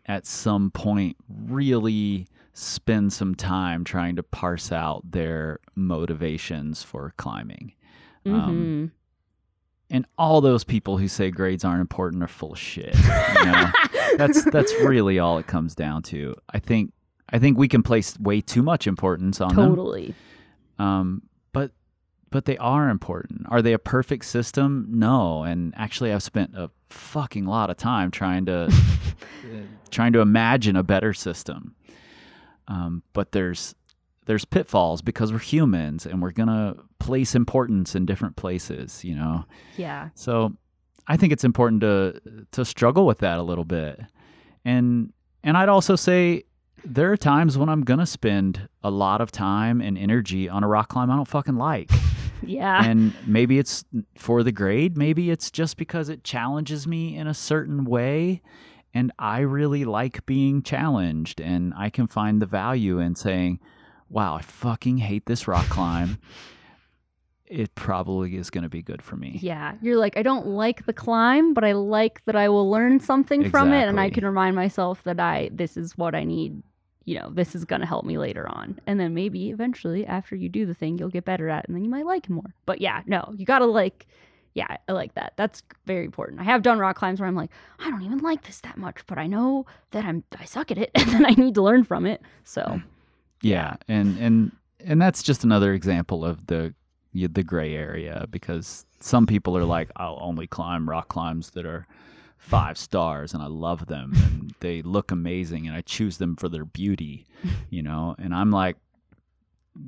at some point really spend some time trying to parse out their motivations for climbing. Um, Mhm. and all those people who say grades aren't important are full of shit. You know? that's that's really all it comes down to. I think I think we can place way too much importance on them. totally. Um, but but they are important. Are they a perfect system? No. And actually, I've spent a fucking lot of time trying to uh, trying to imagine a better system. Um, but there's there's pitfalls because we're humans and we're gonna place importance in different places. You know. Yeah. So I think it's important to to struggle with that a little bit. And and I'd also say there are times when I'm gonna spend a lot of time and energy on a rock climb I don't fucking like. Yeah. and maybe it's for the grade, maybe it's just because it challenges me in a certain way. And I really like being challenged and I can find the value in saying, Wow, I fucking hate this rock climb. It probably is gonna be good for me. Yeah, you're like, I don't like the climb, but I like that I will learn something from it, and I can remind myself that I this is what I need. You know, this is gonna help me later on, and then maybe eventually, after you do the thing, you'll get better at, it, and then you might like it more. But yeah, no, you gotta like. Yeah, I like that. That's very important. I have done rock climbs where I'm like, I don't even like this that much, but I know that I'm I suck at it, and then I need to learn from it. So Yeah, and and and that's just another example of the the gray area because some people are like, I'll only climb rock climbs that are five stars, and I love them, and they look amazing, and I choose them for their beauty, you know. And I'm like,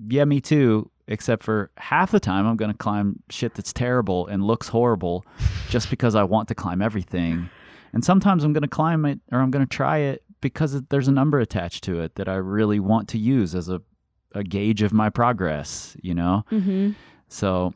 yeah, me too. Except for half the time, I'm going to climb shit that's terrible and looks horrible, just because I want to climb everything. And sometimes I'm going to climb it or I'm going to try it because there's a number attached to it that I really want to use as a, a gauge of my progress, you know? hmm So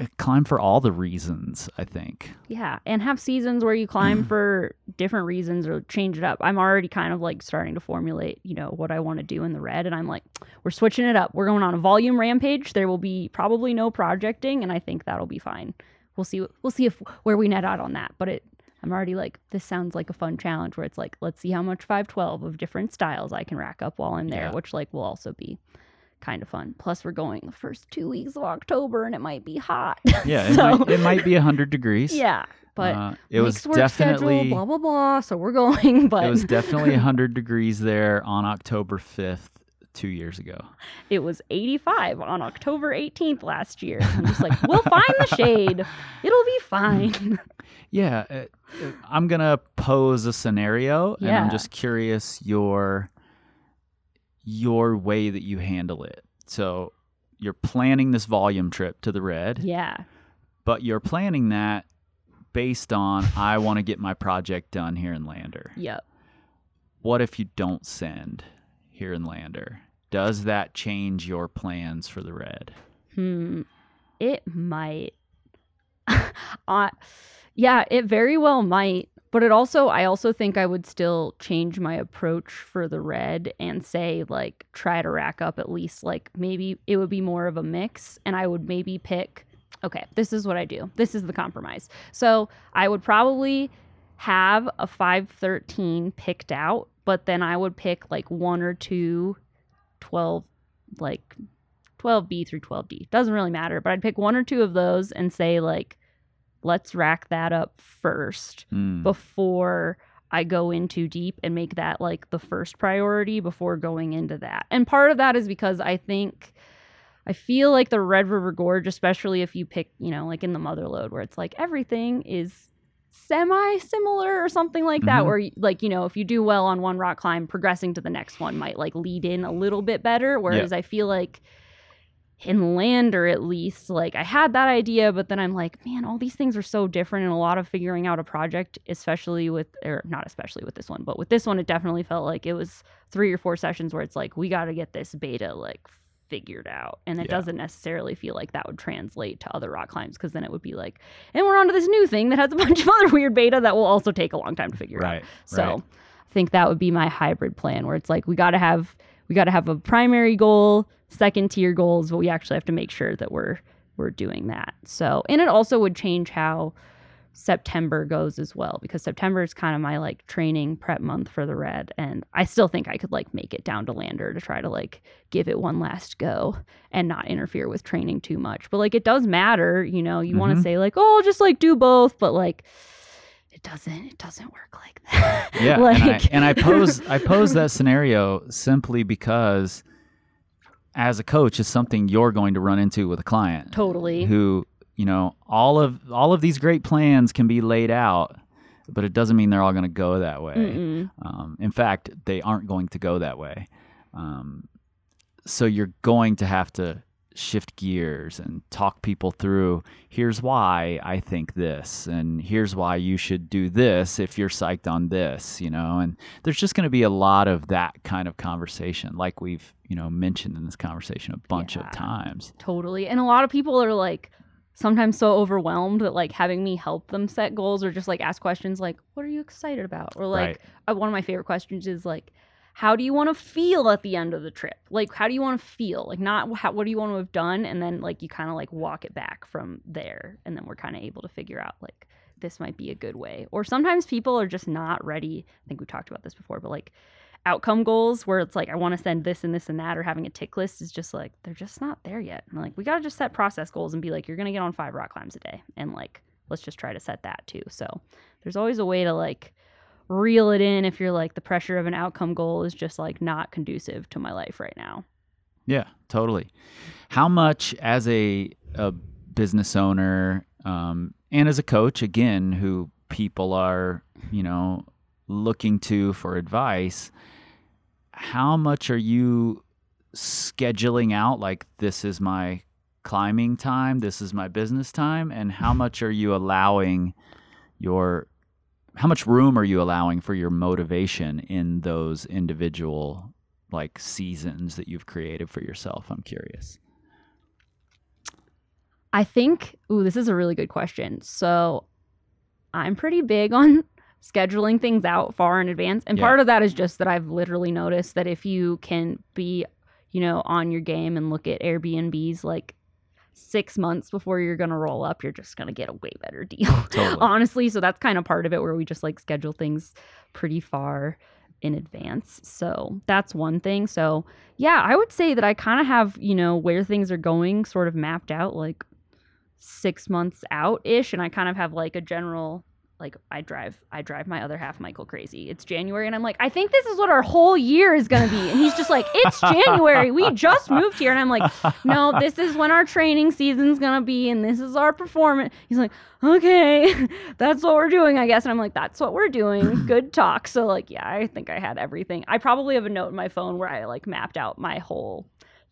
Uh, climb for all the reasons, I think. Yeah, and have seasons where you climb mm. for different reasons or change it up. I'm already kind of like starting to formulate, you know, what I want to do in the red, and I'm like, we're switching it up. We're going on a volume rampage. There will be probably no projecting, and I think that'll be fine. We'll see. We'll see if where we net out on that. But it, I'm already like, this sounds like a fun challenge where it's like, let's see how much 512 of different styles I can rack up while I'm there, Yeah. which like will also be kind of fun. Plus, we're going the first two weeks of October, and it might be hot. Yeah, it, might, it might be 100 degrees. yeah, but uh, it was work definitely schedule, blah blah blah. So we're going, but it was definitely 100 degrees there on October 5th 2 years ago. It was 85 on October 18th last year. I'm just like, we'll find the shade. It'll be fine. Yeah, uh, uh, I'm gonna pose a scenario, and I'm just curious your your way that you handle it. So you're planning this volume trip to the red, yeah, but you're planning that based on I want to get my project done here in Lander. yep. What if you don't send here in Lander? Does that change your plans for the red? Hmm. It might. uh, yeah, it very well might. But it also, I also think I would still change my approach for the red and say, like, try to rack up at least, like, maybe it would be more of a mix. And I would maybe pick, okay, this is what I do. This is the compromise. So I would probably have a 513 picked out, but then I would pick like one or two 12, like 12B through 12D. Doesn't really matter, but I'd pick one or two of those and say, like, let's rack that up first Hmm. before I go in too deep and make that like the first priority before going into that. And part of that is because I think I feel like the Red River Gorge, especially if you pick, you know, like in the Mother Lode, where it's like everything is semi similar or something like that, Mhm. where like, you know, if you do well on one rock climb, progressing to the next one might like lead in a little bit better. Whereas I feel like in Lander, at least, like I had that idea, but then I'm like, man, all these things are so different. And a lot of figuring out a project, especially with, or not especially with this one, but with this one, it definitely felt like it was three or four sessions where it's like, we got to get this beta like figured out. And it Yeah. doesn't necessarily feel like that would translate to other rock climbs because then it would be like, and we're on to this new thing that has a bunch of other weird beta that will also take a long time to figure out. So right. I think that would be my hybrid plan where it's like we got to have we got to have a primary goal, second tier goals, but we actually have to make sure that we're we're doing that. So, and it also would change how September goes as well because September is kind of my like training prep month for the red and I still think I could like make it down to lander to try to like give it one last go and not interfere with training too much. But like it does matter, you know, you want Mhm. to say like, "Oh, just like do both," but like it doesn't it doesn't work like that. Yeah, like and, I, and I pose I pose that scenario simply because, as a coach, it's something you're going to run into with a client totally. who you know all of all of these great plans can be laid out, but it doesn't mean they're all going to go that way. Um, in fact, they aren't going to go that way. Um, so you're going to have to shift gears and talk people through here's why I think this, and here's why you should do this if you're psyched on this, you know. And there's just going to be a lot of that kind of conversation, like we've, you know, mentioned in this conversation a bunch Yeah. of times. Totally. And a lot of people are like sometimes so overwhelmed that like having me help them set goals or just like ask questions like, what are you excited about? Or like, Right. uh, one of my favorite questions is like, how do you want to feel at the end of the trip? Like, how do you want to feel? Like, not how, what do you want to have done? And then like you kind of like walk it back from there. And then we're kind of able to figure out like, this might be a good way. Or sometimes people are just not ready. I think we talked about this before, but like outcome goals where it's like I want to send this and this and that or having a tick list is just like they're just not there yet. And like we got to just set process goals and be like you're going to get on 5 rock climbs a day and like let's just try to set that too. So there's always a way to like reel it in if you're like the pressure of an outcome goal is just like not conducive to my life right now. Yeah, totally. How much as a, a business owner um, and as a coach, again, who people are, you know, looking to for advice, how much are you scheduling out like this is my climbing time, this is my business time, and how much are you allowing your how much room are you allowing for your motivation in those individual like seasons that you've created for yourself? I'm curious. I think, ooh, this is a really good question. So I'm pretty big on scheduling things out far in advance. And Yeah. part of that is just that I've literally noticed that if you can be, you know, on your game and look at Airbnbs like six months before you're going to roll up, you're just going to get a way better deal. Totally. Honestly. So that's kind of part of it where we just like schedule things pretty far in advance. So that's one thing. So yeah, I would say that I kind of have, you know, where things are going sort of mapped out like six months out ish. And I kind of have like a general like I drive I drive my other half Michael crazy. It's January and I'm like, I think this is what our whole year is gonna be. And he's just like, It's January. We just moved here. And I'm like, No, this is when our training season's gonna be and this is our performance. He's like, Okay, that's what we're doing, I guess. And I'm like, That's what we're doing. Good talk. So like, yeah, I think I had everything. I probably have a note in my phone where I like mapped out my whole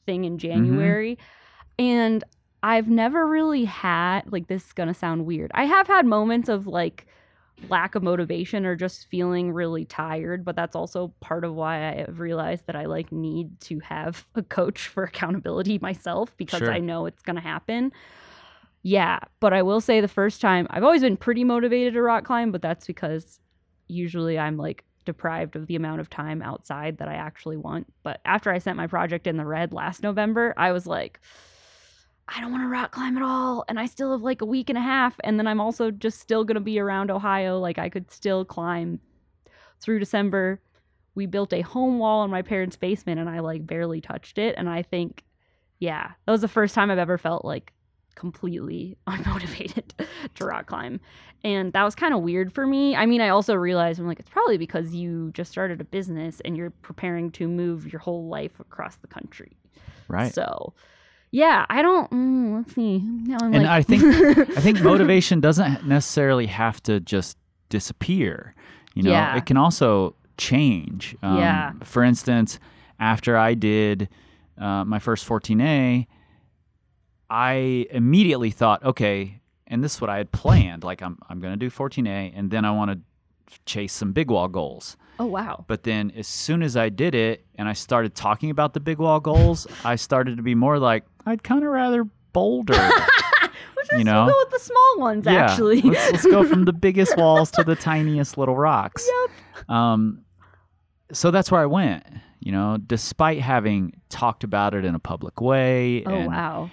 thing in mm-hmm. January. And I've never really had like this is gonna sound weird. I have had moments of like lack of motivation or just feeling really tired, but that's also part of why I have realized that I like need to have a coach for accountability myself because Sure. I know it's gonna happen. Yeah, but I will say the first time I've always been pretty motivated to rock climb, but that's because usually I'm like deprived of the amount of time outside that I actually want. But after I sent my project in the red last November, I was like, I don't want to rock climb at all. And I still have like a week and a half. And then I'm also just still going to be around Ohio. Like I could still climb through December. We built a home wall in my parents' basement and I like barely touched it. And I think, yeah, that was the first time I've ever felt like completely unmotivated to rock climb. And that was kind of weird for me. I mean, I also realized I'm like, it's probably because you just started a business and you're preparing to move your whole life across the country. Right. So, yeah, I don't. Mm, let's see. Now I'm And like, I think I think motivation doesn't necessarily have to just disappear. You know, Yeah. it can also change. Um, Yeah. For instance, after I did uh, my first 14A, I immediately thought, okay, and this is what I had planned. Like I'm I'm going to do 14A, and then I want to chase some big wall goals. oh wow. But then as soon as I did it and I started talking about the big wall goals, I started to be more like, I'd kind of rather boulder. Let's you know? go with the small ones. actually, let's, let's go from the biggest walls to the tiniest little rocks. Yep. Um, so that's where I went. You know, despite having talked about it in a public way, Oh and wow.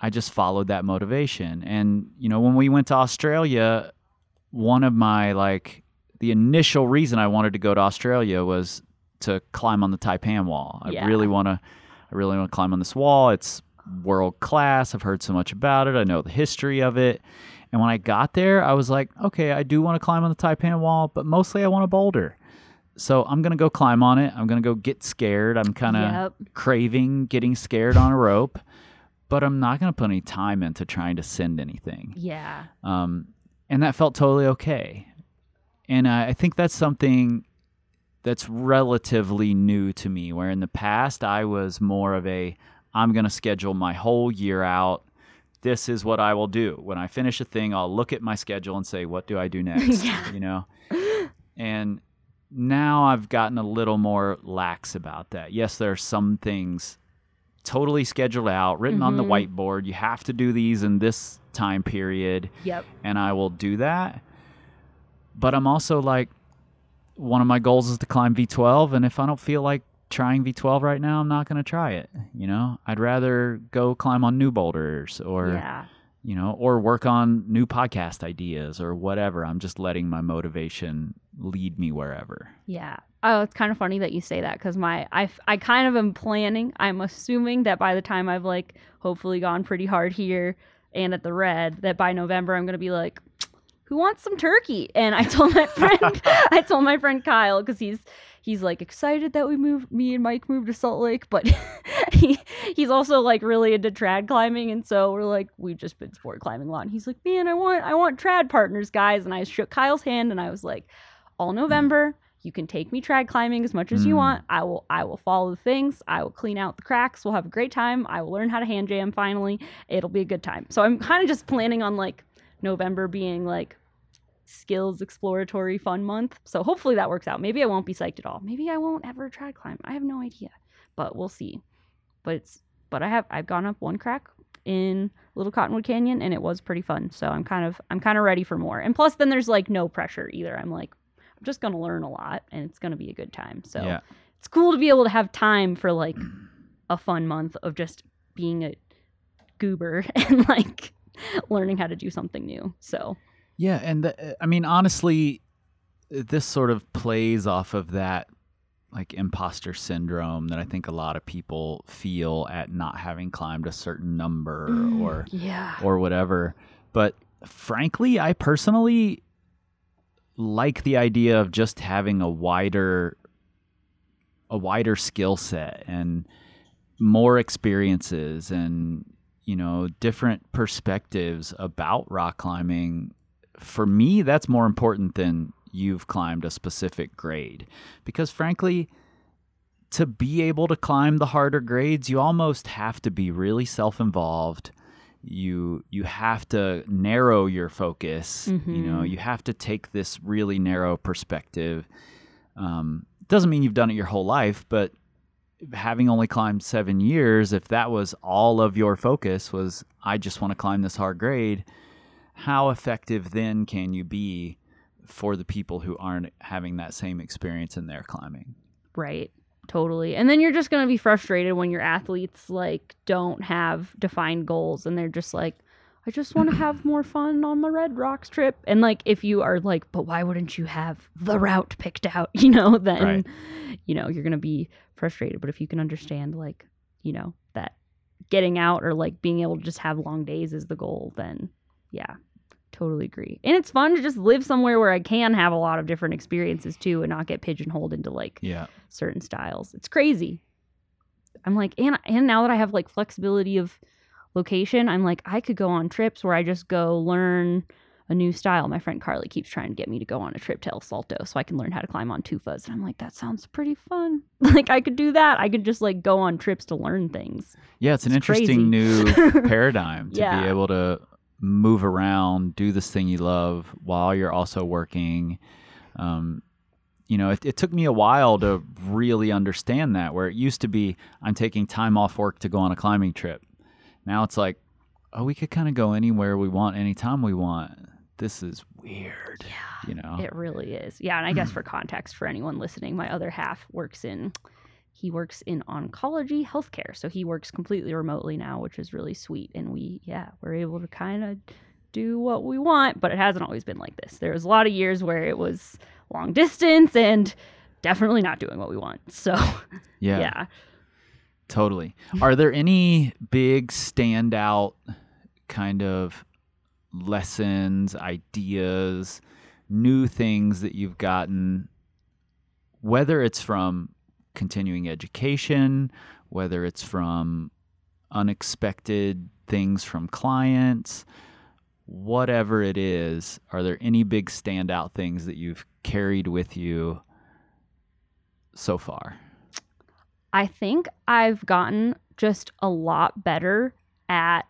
I just followed that motivation. And you know, when we went to Australia, one of my like the initial reason I wanted to go to Australia was to climb on the Taipan wall. I Yeah. really want to I really want to climb on this wall. It's world class. I've heard so much about it. I know the history of it. And when I got there, I was like, okay, I do want to climb on the Taipan wall, but mostly I want to boulder. So I'm going to go climb on it. I'm going to go get scared. I'm kind of Yep. craving getting scared on a rope, but I'm not going to put any time into trying to send anything. Yeah. Um, and that felt totally okay. And I I think that's something that's relatively new to me, where in the past I was more of a, I'm going to schedule my whole year out. This is what I will do. When I finish a thing, I'll look at my schedule and say, what do I do next? Yeah. You know? And now I've gotten a little more lax about that. Yes, there are some things totally scheduled out, written on the Mhm. whiteboard. You have to do these in this time period Yep. and I will do that. But I'm also like, one of my goals is to climb V12, and if I don't feel like trying V12 right now, I'm not going to try it. You know, I'd rather go climb on new boulders or, yeah. you know, or work on new podcast ideas or whatever. I'm just letting my motivation lead me wherever. Yeah. Oh, it's kind of funny that you say that because my I I kind of am planning. I'm assuming that by the time I've like hopefully gone pretty hard here and at the red, that by November I'm gonna be like, who wants some turkey? And I told my friend, I told my friend Kyle because he's he's like excited that we moved, me and Mike moved to Salt Lake, but he he's also like really into trad climbing, and so we're like we've just been sport climbing a lot. And he's like, man, I want I want trad partners, guys. And I shook Kyle's hand, and I was like, all November. You can take me trad climbing as much as you Mm. want. I will I will follow the things. I will clean out the cracks. We'll have a great time. I will learn how to hand jam finally. It'll be a good time. So I'm kind of just planning on like November being like skills exploratory fun month. So hopefully that works out. Maybe I won't be psyched at all. Maybe I won't ever trad climb. I have no idea. But we'll see. But it's but I have I've gone up one crack in Little Cottonwood Canyon and it was pretty fun. So I'm kind of I'm kind of ready for more. And plus then there's like no pressure either. I'm like I'm just going to learn a lot and it's going to be a good time. So Yeah. it's cool to be able to have time for like a fun month of just being a goober and like learning how to do something new. So Yeah, and the, I mean, honestly, this sort of plays off of that like imposter syndrome that I think a lot of people feel at not having climbed a certain number mm, or yeah, or whatever. But frankly, I personally like the idea of just having a wider a wider skill set and more experiences and you know different perspectives about rock climbing for me that's more important than you've climbed a specific grade. Because frankly to be able to climb the harder grades you almost have to be really self-involved. You you have to narrow your focus. You know Mhm. you have to take this really narrow perspective. Um, doesn't mean you've done it your whole life but having only climbed seven years if that was all of your focus was i just want to climb this hard grade how effective then can you be for the people who aren't having that same experience in their climbing right. Totally. And then you're just going to be frustrated when your athletes like don't have defined goals and they're just like I just want to have more fun on my Red Rocks trip. And like if you are like, but why wouldn't you have the route picked out, you know, then Right. you know, you're going to be frustrated. But if you can understand like, you know, that getting out or like being able to just have long days is the goal, then yeah, totally agree. And it's fun to just live somewhere where I can have a lot of different experiences too and not get pigeonholed into like yeah certain styles. It's crazy. I'm like, and and now that I have like flexibility of location, I'm like, I could go on trips where I just go learn a new style. My friend Carly keeps trying to get me to go on a trip to El Salto so I can learn how to climb on tufas. And I'm like, that sounds pretty fun. like I could do that. I could just like go on trips to learn things. Yeah, it's an It's crazy. interesting new paradigm to Yeah. be able to move around, do this thing you love while you're also working. Um, you know, it, it took me a while to really understand that. Where it used to be, I'm taking time off work to go on a climbing trip. Now it's like, oh, we could kind of go anywhere we want, anytime we want. This is weird. Yeah. You know, It really is. Yeah, and I guess for context for anyone listening, my other half works in he works in oncology healthcare. So he works completely remotely now, which is really sweet and we yeah, we're able to kind of do what we want, but it hasn't always been like this. There was a lot of years where it was long distance and definitely not doing what we want. So, yeah. yeah. Totally. Are there any big standout kind of lessons, ideas, new things that you've gotten, whether it's from continuing education, whether it's from unexpected things from clients, whatever it is, are there any big standout things that you've carried with you so far? I think I've gotten just a lot better at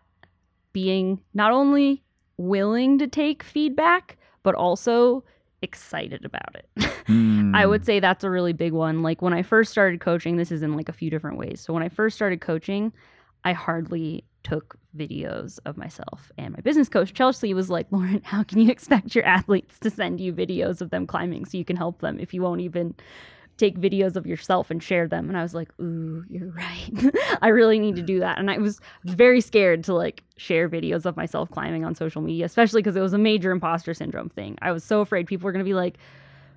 being not only willing to take feedback, but also excited about it. I would hmm. say that's a really big one. Like when I first started coaching, this is in like a few different ways. So when I first started coaching, I hardly took videos of myself. And my business coach, Chelsea, was like, Lauren, how can you expect your athletes to send you videos of them climbing so you can help them if you won't even take videos of yourself and share them? And I was like, ooh, you're right. I really need to do that. And I was very scared to like share videos of myself climbing on social media, especially because it was a major imposter syndrome thing. I was so afraid people were going to be like,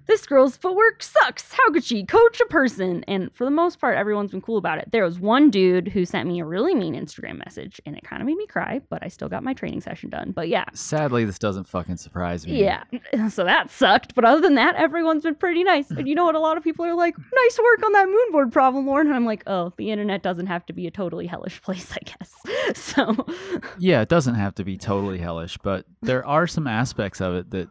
this girl's footwork sucks. How could she coach a person? And for the most part, everyone's been cool about it. There was one dude who sent me a really mean Instagram message, and it kind of made me cry, but I still got my training session done. But yeah, Sadly, this doesn't fucking surprise me. yeah. So that sucked. But other than that, everyone's been pretty nice. And you know what? A lot of people are like, nice work on that moonboard problem, Lauren. And I'm like, oh, the internet doesn't have to be a totally hellish place, I guess. So Yeah, it doesn't have to be totally hellish, but there are some aspects of it that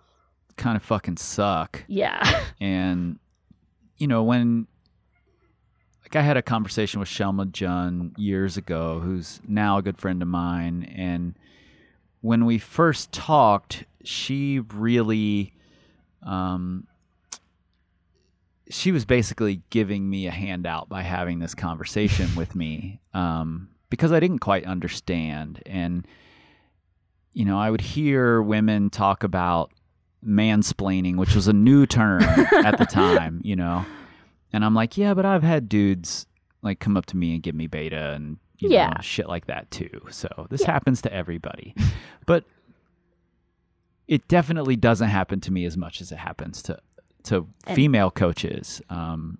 kind of fucking suck. yeah. And you know, when like I had a conversation with Shelma Jun years ago, who's now a good friend of mine, and when we first talked, she really um she was basically giving me a handout by having this conversation with me um, because I didn't quite understand. And, you know, I would hear women talk about mansplaining, which was a new term at the time, you know. And I'm like, yeah, but I've had dudes like come up to me and give me beta and you know, Yeah. shit like that too. So this Yeah. happens to everybody. but it definitely doesn't happen to me as much as it happens to to And- female coaches um,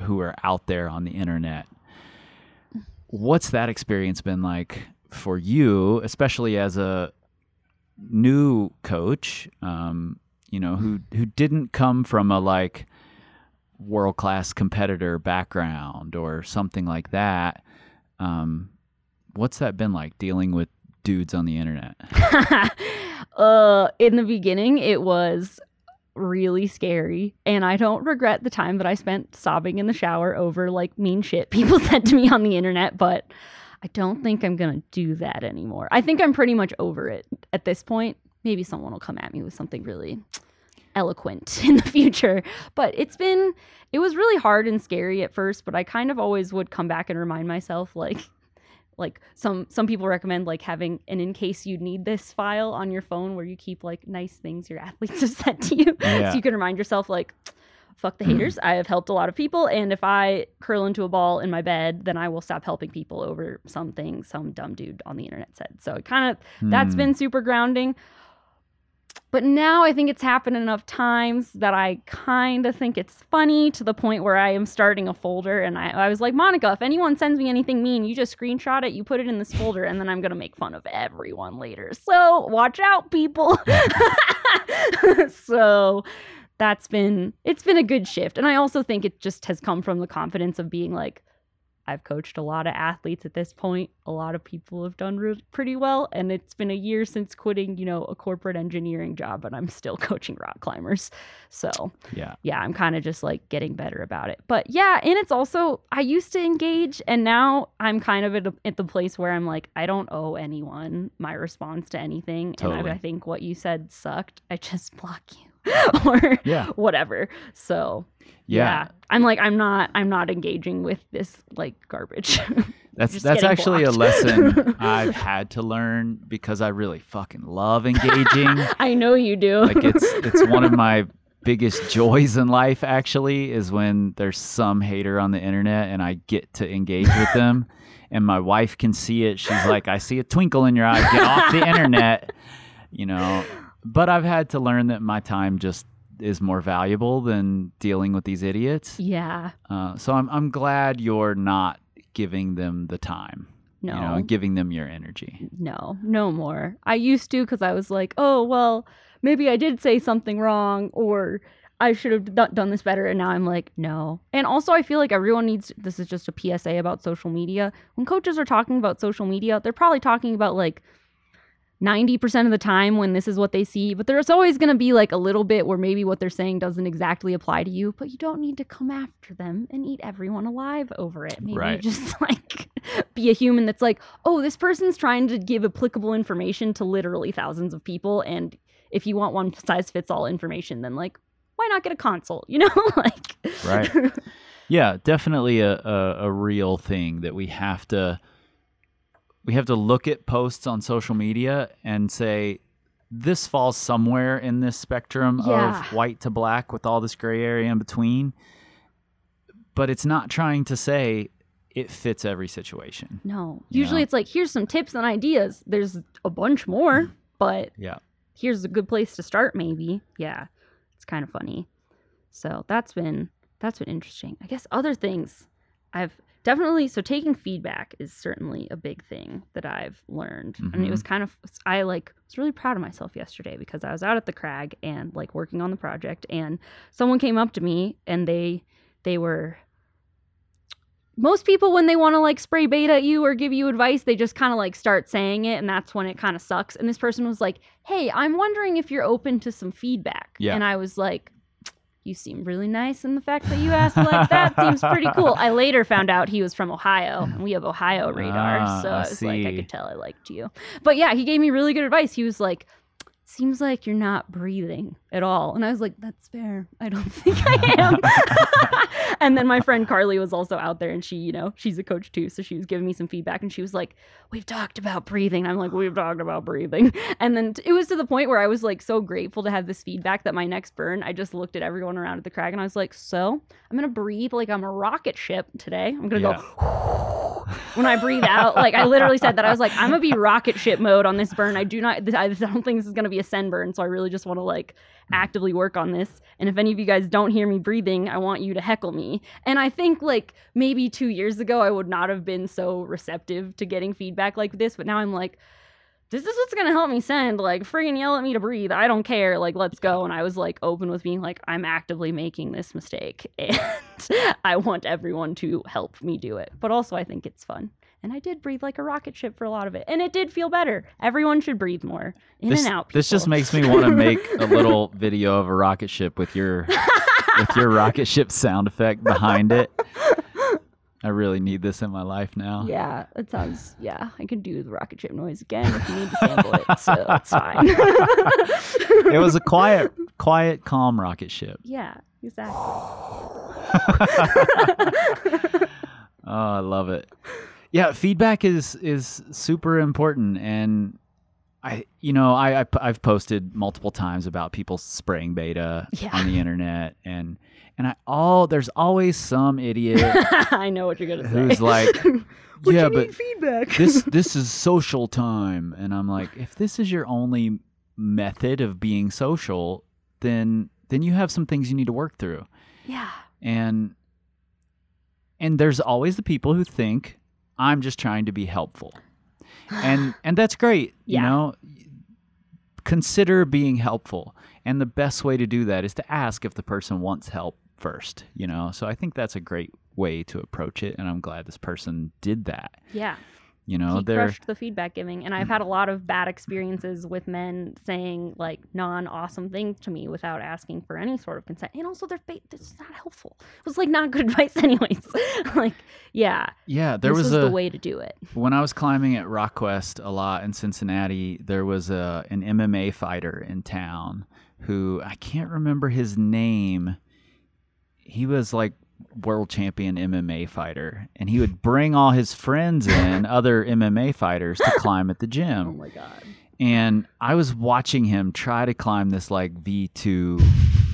who are out there on the internet. What's that experience been like for you, especially as a new coach? Um, you know, who who didn't come from a like world class competitor background or something like that. Um, what's that been like dealing with dudes on the internet? uh in the beginning it was really scary and i don't regret the time that i spent sobbing in the shower over like mean shit people said to me on the internet but i don't think i'm gonna do that anymore. I think i'm pretty much over it at this point. Maybe someone will come at me with something really eloquent in the future. But it's been it was really hard and scary at first but i kind of always would come back and remind myself like like some some people recommend like having an in case you need this file on your phone where you keep like nice things your athletes have said to you. Yeah. so you can remind yourself like fuck the mm. haters i have helped a lot of people and if i curl into a ball in my bed then i will stop helping people over something some dumb dude on the internet said so it kind of that's hmm. been super grounding but now I think it's happened enough times that I kind of think it's funny to the point where I am starting a folder. And I, I was like, Monica, if anyone sends me anything mean, you just screenshot it, you put it in this folder, and then I'm going to make fun of everyone later. So watch out, people. so that's been, it's been a good shift. And I also think it just has come from the confidence of being like, I've coached a lot of athletes at this point. A lot of people have done re- pretty well. And it's been a year since quitting, you know, a corporate engineering job, but I'm still coaching rock climbers. So, Yeah. yeah, I'm kind of just like getting better about it. But yeah, and it's also, I used to engage and now I'm kind of at, a, at the place where I'm like, I don't owe anyone my response to anything. And Totally. I, I think what you said sucked. I just block you or Yeah. whatever. So, Yeah. I'm like, I'm not, I'm not engaging with this like garbage. That's that's actually a lesson I've had to learn because I really fucking love engaging. I know you do. like it's it's one of my biggest joys in life actually is when there's some hater on the internet and I get to engage with them and my wife can see it. She's like, I see a twinkle in your eye. Get off the internet. You know. But I've had to learn that my time just is more valuable than dealing with these idiots. yeah. Uh, so I'm I'm glad you're not giving them the time. No. You know, and giving them your energy. no, no more. I used to because I was like, oh, well, maybe I did say something wrong or I should have done this better. And now I'm like, no. And also, I feel like everyone needs this is just a PSA about social media. When coaches are talking about social media, they're probably talking about like 90% of the time when this is what they see, but there's always going to be like a little bit where maybe what they're saying doesn't exactly apply to you, but you don't need to come after them and eat everyone alive over it. Maybe Right. just like be a human that's like, oh, this person's trying to give applicable information to literally thousands of people. And if you want one size fits all information, then like, why not get a consult? You know, like, Right. Yeah, definitely a, a, a real thing that we have to we have to look at posts on social media and say this falls somewhere in this spectrum Yeah. of white to black with all this gray area in between. But it's not trying to say it fits every situation. no. Usually know? it's like, here's some tips and ideas. There's a bunch more, but Yeah. here's a good place to start maybe yeah it's kind of funny so that's been that's been interesting i guess other things i've definitely so taking feedback is certainly a big thing that i've learned and it was mm-hmm. kind of i like was really proud of myself yesterday because i was out at the crag and like working on the project and someone came up to me and they they were most people when they want to like spray bait at you or give you advice they just kind of like start saying it and that's when it kind of sucks and this person was like hey i'm wondering if you're open to some feedback Yeah. and i was like you seem really nice and the fact that you asked like that seems pretty cool. I later found out he was from ohio and we have ohio radar Ah, so I i was like i could tell i liked you. But yeah he gave me really good advice. He was like seems like you're not breathing at all. And i was like that's fair. I don't think i am. And then my friend carly was also out there and she you know she's a coach too. So she was giving me some feedback and she was like we've talked about breathing. I'm like we've talked about breathing. And then it was to the point where i was like so grateful to have this feedback that my next burn i just looked at everyone around at the crag and i was like so i'm gonna breathe like i'm a rocket ship today. I'm gonna Yeah. go when I breathe out. Like I literally said that I was like, I'm gonna be rocket ship mode on this burn. I do not. I don't think this is gonna be a send burn. So I really just want to like actively work on this. And if any of you guys don't hear me breathing, I want you to heckle me. And I think like maybe two years ago, I would not have been so receptive to getting feedback like this. But now I'm like. This is what's gonna help me send. Like, friggin' yell at me to breathe. I don't care. Like, let's go. And I was like open with being like, I'm actively making this mistake, and I want everyone to help me do it. But also, I think it's fun. And I did breathe like a rocket ship for a lot of it. And it did feel better. Everyone should breathe more. In this, and out. this just makes me want to make a little video of a rocket ship with your with your rocket ship sound effect behind it. I really need this in my life now. Yeah, it sounds. Yeah, I can do the rocket ship noise again if you need to sample it. So it's fine. It was a quiet, quiet, calm rocket ship. yeah, exactly. Oh, I love it. Yeah, feedback is is super important, and I, you know, I, I I've posted multiple times about people spraying beta Yeah. on the internet, and and I all there's always some idiot I know what you're gonna say. who's like, But yeah, but feedback. this this is social time, and I'm like, if this is your only method of being social, then then you have some things you need to work through yeah, and and there's always the people who think i'm just trying to be helpful and and that's great Yeah. you know consider being helpful and the best way to do that is to ask if the person wants help first you know so i think that's a great way to approach it and i'm glad this person did that Yeah. You know he they're crushed the feedback giving and i've mm. had a lot of bad experiences with men saying like non-awesome things to me without asking for any sort of consent and also they're it's not helpful. It was like not good advice anyways. Like yeah. Yeah there this was is a the way to do it. When I was climbing at RockQuest a lot in Cincinnati, there was a an MMA fighter in town who I can't remember his name. He was like world champion MMA fighter, and he would bring all his friends in, other MMA fighters, to climb at the gym. oh my god And I was watching him try to climb this like V two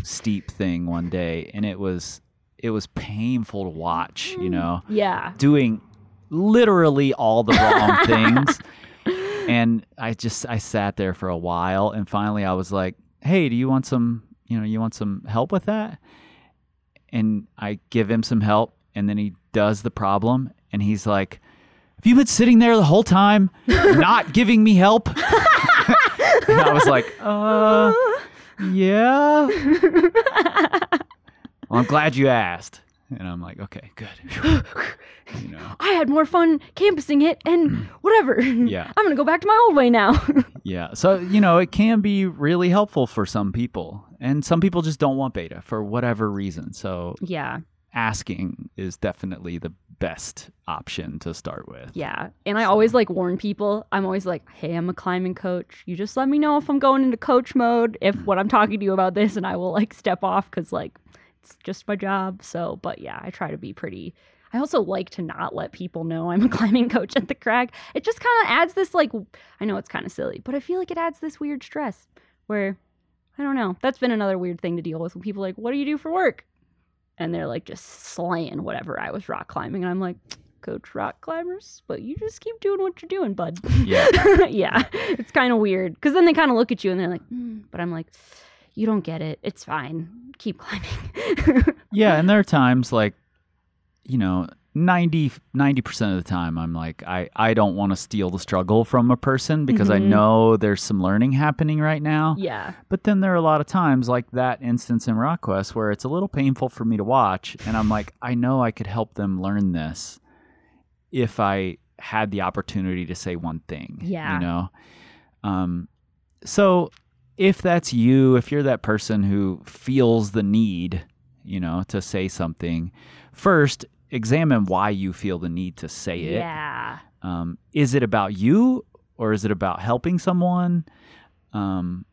steep thing one day, and it was it was painful to watch. You know yeah doing literally all the wrong things. And I just I sat there for a while and finally I was like, "Hey, do you want some, you know, you want some help with that?" And I give him some help and then he does the problem and he's like, "Have you been sitting there the whole time not giving me help?" and I was like, "Uh, yeah." well, I'm glad you asked. And I'm like, "Okay, good." you know. i had more fun campusing it and whatever Yeah. i'm gonna go back to my old way now Yeah. So, you know, it can be really helpful for some people. And some people just don't want beta for whatever reason. So, yeah asking is definitely the best option to start with. Yeah. And I always like warn people. I'm always like, hey, I'm a climbing coach. You just let me know if I'm going into coach mode, if mm. when I'm talking to you about this, and I will like step off because like it's just my job. So, but yeah, I try to be pretty. I also like to not let people know I'm a climbing coach at the crag. It just kind of adds this like, I know it's kind of silly, but I feel like it adds this weird stress where I don't know. That's been another weird thing to deal with when people are like, what do you do for work? And they're like just slaying whatever I was rock climbing. And I'm like, coach rock climbers, but you just keep doing what you're doing, bud. Yeah. yeah. It's kind of weird because then they kind of look at you and they're like, mm, but I'm like, you don't get it. It's fine. Keep climbing. Yeah. And there are times like, you know, 90, 90% of the time, I'm like, I, I don't want to steal the struggle from a person because I Mhm. know there's some learning happening right now. yeah. But then there are a lot of times, like that instance in RockQuest, where it's a little painful for me to watch, and I'm like, I know I could help them learn this if I had the opportunity to say one thing. Yeah. You know? Um, so if that's you, if you're that person who feels the need, you know, to say something, first examine why you feel the need to say it. Yeah. Um, is it about you or is it about helping someone? Um,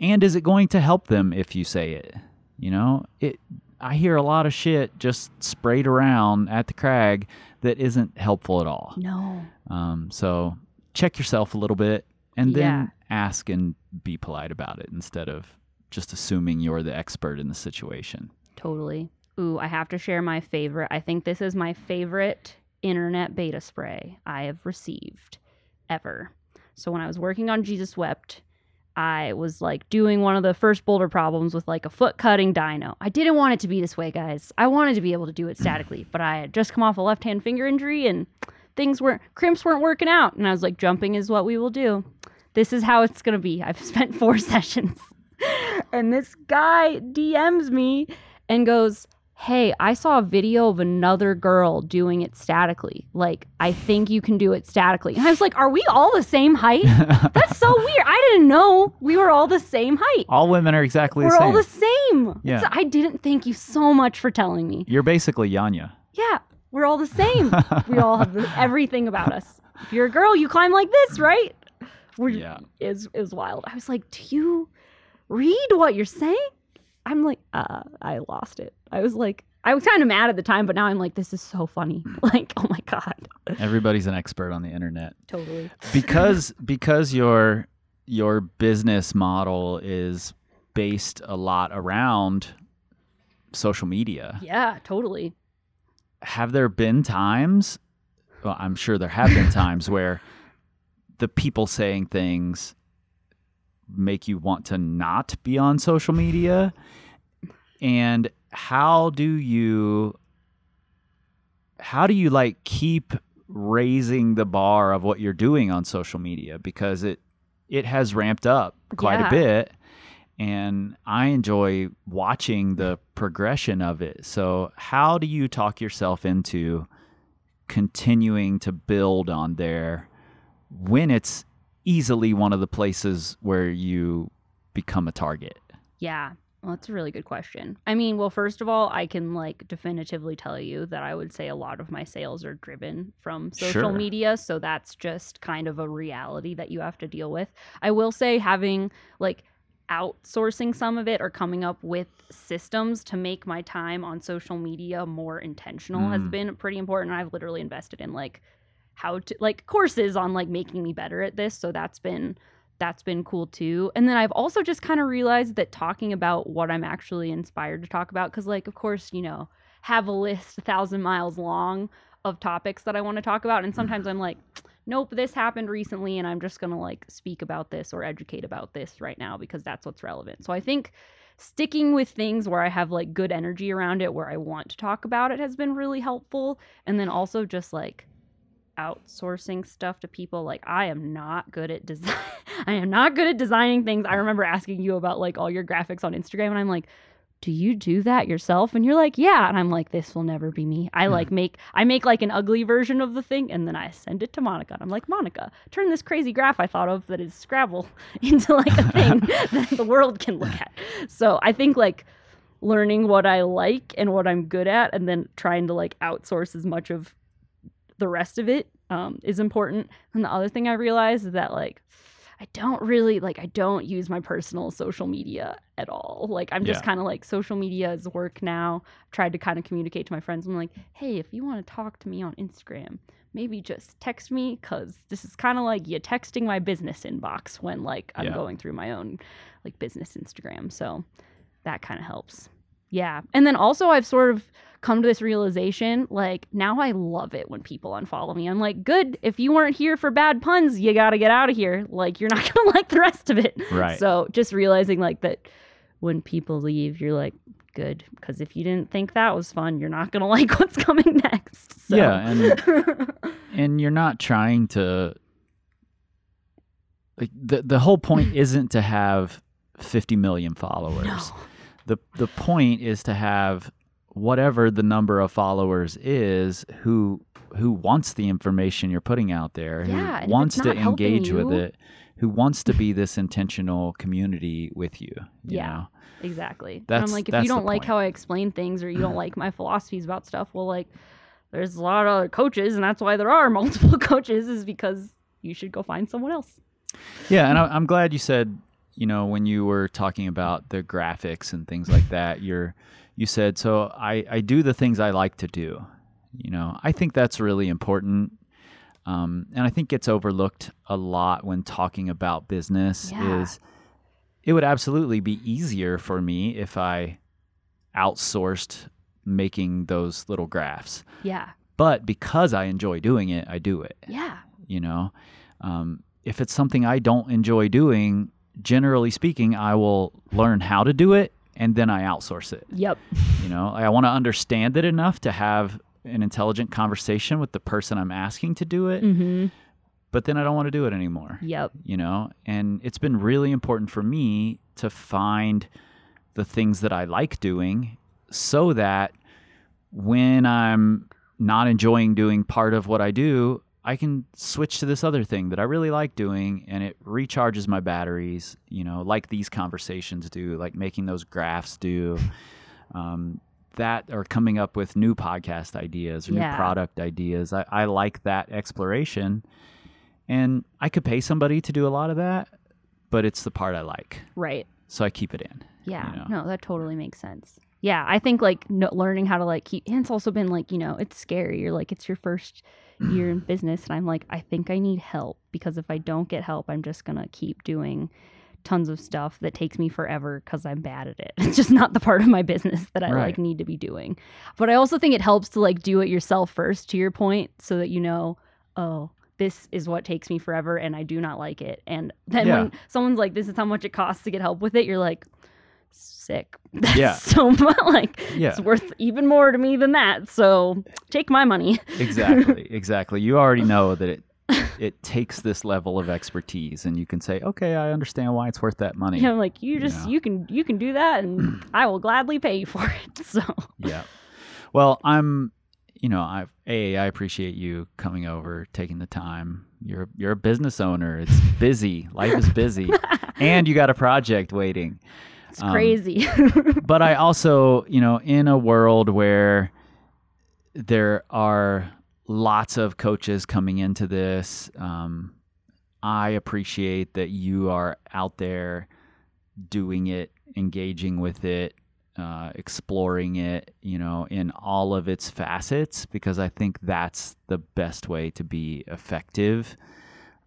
and is it going to help them if you say it? You know, it. I hear a lot of shit just sprayed around at the crag that isn't helpful at all. No. Um, so check yourself a little bit and then Yeah. Ask and be polite about it instead of just assuming you're the expert in the situation. Totally. Ooh, I have to share my favorite. I think this is my favorite internet beta spray I have received ever. So when I was working on Jesus Wept, I was like doing one of the first boulder problems with like a foot cutting dyno. I didn't want it to be this way, guys. I wanted to be able to do it statically, but I had just come off a left hand finger injury and things weren't crimps weren't working out. And I was like, jumping is what we will do. This is how it's gonna be. I've spent four sessions. and this guy DMs me and goes, Hey, I saw a video of another girl doing it statically. Like, I think you can do it statically. And I was like, Are we all the same height? That's so weird. I didn't know we were all the same height. All women are exactly the same. We're the same. all the same. Yeah. I didn't thank you so much for telling me. You're basically Janja. Yeah, we're all the same. we all have the, everything about us. If you're a girl, you climb like this, right? We're, Yeah. it was, it was wild. I was like, do you read what you're saying? I'm like, uh, I lost it. I was like, I was kind of mad at the time, but now I'm like, this is so funny. Like, oh my God. Everybody's an expert on the internet. Totally. because because your your business model is based a lot around social media Yeah, totally. have there been times well i'm sure there have been times where the people saying things make you want to not be on social media and how do you how do you like keep raising the bar of what you're doing on social media because it it has ramped up quite Yeah. a bit and I enjoy watching the progression of it. So, how do you talk yourself into continuing to build on there when it's easily one of the places where you become a target? Yeah. Well, that's a really good question. I mean, well, first of all, I can like definitively tell you that I would say a lot of my sales are driven from social Sure. media. So that's just kind of a reality that you have to deal with. I will say having like outsourcing some of it or coming up with systems to make my time on social media more intentional has Mm. been pretty important. I've literally invested in like how to like courses on like making me better at this. So that's been that's been cool too. And then I've also just kind of realized that talking about what I'm actually inspired to talk about, because, like, of course, you know, have a list a thousand miles long of topics that I want to talk about. And sometimes I'm like, nope, this happened recently, and I'm just to like speak about this or educate about this right now because that's what's relevant. So I think sticking with things where I have like good energy around it, where I want to talk about it, has been really helpful. And then also just like, outsourcing stuff to people like I am not good at design I am not good at designing things. I remember asking you about like all your graphics on Instagram and I'm like, "Do you do that yourself?" And you're like, "Yeah." And I'm like, "This will never be me." I hmm. like make I make like an ugly version of the thing and then I send it to Monica. And I'm like, "Monica, turn this crazy graph I thought of that is Scrabble into like a thing that the world can look at." So, I think like learning what I like and what I'm good at and then trying to like outsource as much of the rest of it um, is important. And the other thing I realized is that like I don't really like I don't use my personal social media at all. Like I'm just Yeah. kind of like social media is work now. I've tried to kind of communicate to my friends. I'm like, hey, if you want to talk to me on Instagram, maybe just text me because this is kind of like you texting my business inbox when like I'm Yeah. going through my own like business Instagram. So that kind of helps. Yeah. And then also I've sort of come to this realization like now I love it when people unfollow me. I'm like, good. If you weren't here for bad puns, you got to get out of here. Like you're not going to like the rest of it. Right. So just realizing like that when people leave, you're like, good. Because if you didn't think that was fun, you're not going to like what's coming next. So. Yeah, and and you're not trying to like the the whole point isn't to have 50 million followers. no. The the point is to have whatever the number of followers is who who wants the information you're putting out there, Yeah, who wants to engage with it, who wants to be this intentional community with you. you Yeah. know? Exactly. and That's- I'm like, if you don't like point. how I explain things or you don't like my philosophies about stuff, well, like, there's a lot of other coaches, and that's why there are multiple coaches, is because you should go find someone else. Yeah, and I, I'm glad you said, you know, when you were talking about the graphics and things like that, you're you said, so I I do the things I like to do. You know, I think that's really important. Um, and I think gets overlooked a lot when talking about business Yeah. is it would absolutely be easier for me if I outsourced making those little graphs. Yeah. But because I enjoy doing it, I do it Yeah. you know um, if it's something i don't enjoy doing generally speaking i will learn how to do it and then i outsource it Yep. you know i want to understand it enough to have an intelligent conversation with the person i'm asking to do it Mm-hmm. but then i don't want to do it anymore Yep. you know and it's been really important for me to find the things that i like doing so that when i'm not enjoying doing part of what i do i can switch to this other thing that i really like doing and it recharges my batteries you know like these conversations do like making those graphs do um, that or coming up with new podcast ideas or Yeah. new product ideas I, I like that exploration and I could pay somebody to do a lot of that, but it's the part I like. Right. So I keep it in. Yeah. You know? No, that totally makes sense. Yeah, I think like no, learning how to like keep, and it's also been like you know it's scary. You're like it's your first year in business, and I'm like I think I need help because if I don't get help, I'm just gonna keep doing tons of stuff that takes me forever because I'm bad at it. It's just not the part of my business that I Right. like need to be doing. But I also think it helps to like do it yourself first, to your point, so that you know, oh, this is what takes me forever and I do not like it. And then Yeah. when someone's like, this is how much it costs to get help with it, you're like, sick. That's Yeah. so much. Like, Yeah. it's worth even more to me than that. So take my money. Exactly. exactly. You already know that it it takes this level of expertise, and you can say, okay, I understand why it's worth that money. You know, like you just Yeah. you can you can do that, and I will gladly pay you for it. So Yeah. Well, I'm, you know, I a I appreciate you coming over, taking the time. You're you're a business owner. It's busy. Life is busy, and you got a project waiting. It's Um, crazy. But I also, you know, in a world where there are lots of coaches coming into this, um, I appreciate that you are out there doing it, engaging with it, uh, exploring it, you know, in all of its facets, because I think that's the best way to be effective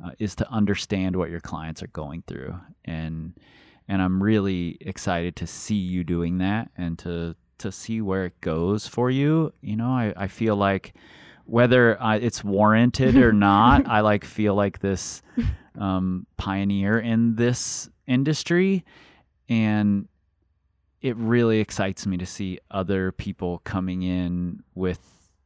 uh, is to understand what your clients are going through. And and I'm really excited to see you doing that and to to see where it goes for you. You know, I, I feel like whether uh, it's warranted or not, I like feel like this um, pioneer in this industry, and it really excites me to see other people coming in with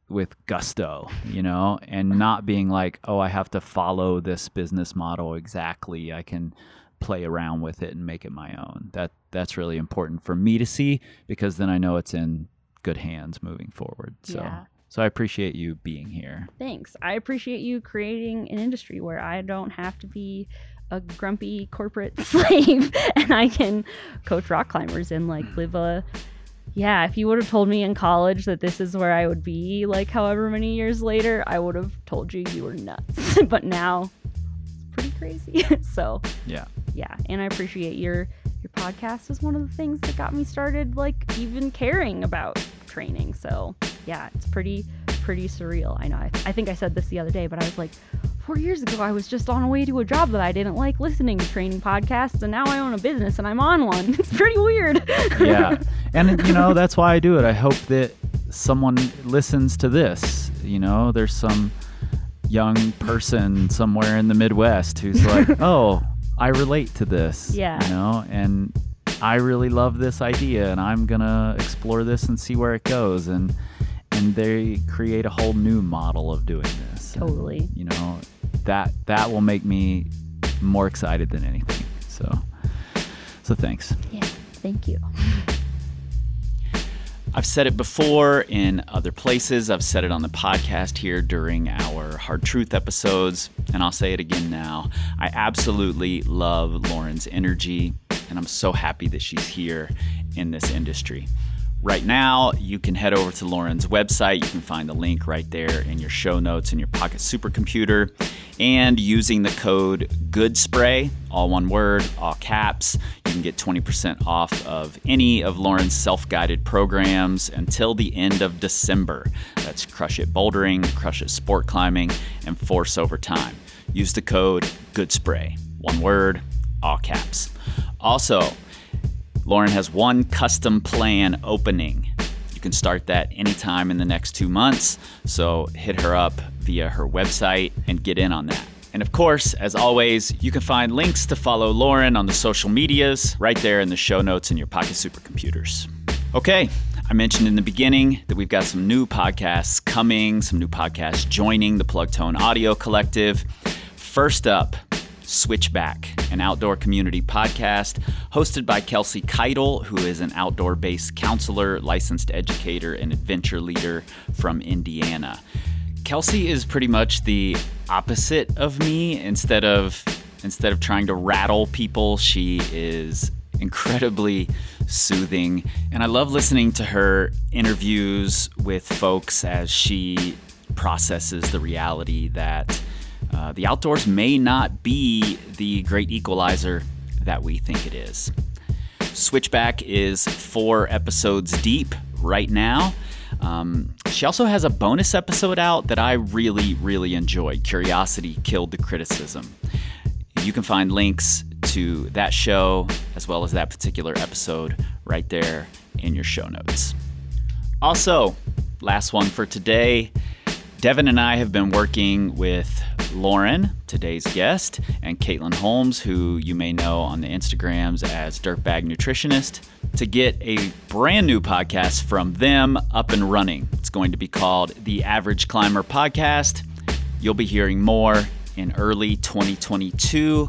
with gusto, you know, and not being like, oh, I have to follow this business model exactly. I can play around with it and make it my own. That that's really important for me to see because then I know it's in good hands moving forward. So Yeah. so I appreciate you being here. Thanks. I appreciate you creating an industry where I don't have to be a grumpy corporate slave and I can coach rock climbers and like live a yeah, if you would have told me in college that this is where I would be like however many years later, I would have told you you were nuts. but now it's pretty crazy. so, Yeah. Yeah, and I appreciate your your podcast is one of the things that got me started like even caring about training. So, yeah, it's pretty pretty surreal. I know. I, I think I said this the other day, but I was like, four years ago, I was just on a way to a job that I didn't like listening to training podcasts, and now I own a business and I'm on one. It's pretty weird. yeah and you know that's why i do it i hope that someone listens to this you know there's some young person somewhere in the midwest who's like oh i relate to this Yeah. you know and i really love this idea and i'm gonna explore this and see where it goes and and they create a whole new model of doing this And, Totally. you know that that will make me more excited than anything so so thanks yeah. Thank you. I've said it before in other places. I've said it on the podcast here during our Hard Truth episodes, and I'll say it again now. I absolutely love Lauren's energy, and I'm so happy that she's here in this industry. Right now, you can head over to Lauren's website. You can find the link right there in your show notes in your Pocket Supercomputer. And using the code GOODSPRAY, all one word, all caps, you can get 20% off of any of Lauren's self guided programs until the end of December. That's Crush It Bouldering, Crush It Sport Climbing, and Force Over Time. Use the code GOODSPRAY, one word, all caps. Also, Lauren has one custom plan opening. You can start that anytime in the next two months. So hit her up via her website and get in on that. And of course, as always, you can find links to follow Lauren on the social medias right there in the show notes in your Pocket Supercomputers. Okay, I mentioned in the beginning that we've got some new podcasts coming, some new podcasts joining the Plug Tone Audio Collective. First up, Switchback, an outdoor community podcast hosted by Kelsee Keitel, who is an outdoor based counselor, licensed educator, and adventure leader from Indiana. Kelsee is pretty much the opposite of me. Instead of instead of trying to rattle people, she is incredibly soothing. And I love listening to her interviews with folks as she processes the reality that uh, the outdoors may not be the great equalizer that we think it is. Switchback is four episodes deep right now. Um, she also has a bonus episode out that I really, really enjoyed. Curiosity killed the criticism. You can find links to that show as well as that particular episode right there in your show notes. Also, last one for today. Devin and I have been working with Lauren, today's guest, and Caitlin Holmes, who you may know on the Instagrams as Dirtbag Nutritionist, to get a brand new podcast from them up and running. It's going to be called the Average Climber Podcast. You'll be hearing more in early 2022.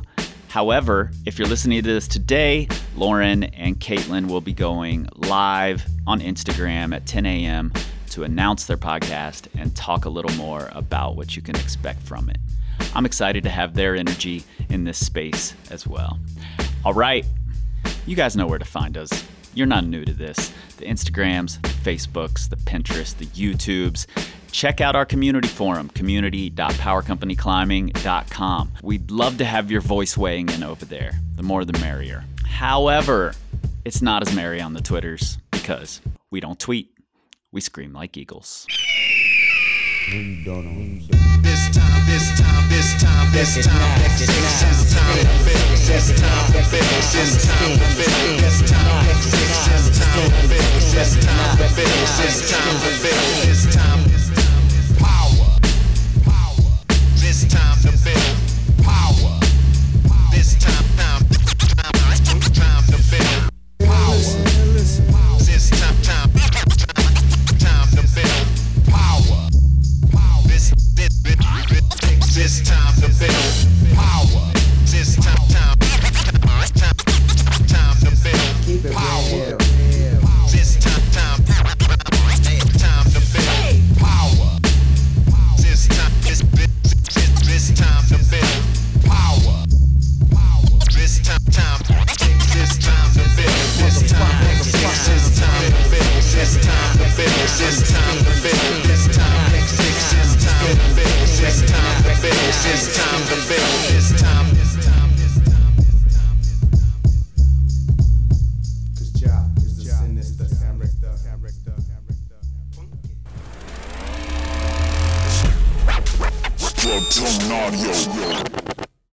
However, if you're listening to this today, Lauren and Caitlin will be going live on Instagram at 10 a.m. to announce their podcast and talk a little more about what you can expect from it. I'm excited to have their energy in this space as well. All right, you guys know where to find us. You're not new to this. The Instagrams, the Facebooks, the Pinterest, the YouTubes. Check out our community forum, community.powercompanyclimbing.com. We'd love to have your voice weighing in over there. The more the merrier. However, it's not as merry on the Twitters because we don't tweet. We scream like eagles. No, you don't. No, you don't. This time, this time, this time, this time, this time, this time, this time, this time, this time, this time, this time, this time, power, this time to build This time to build. This time. Cause Jah is the sinister character. Plug Tone Audio.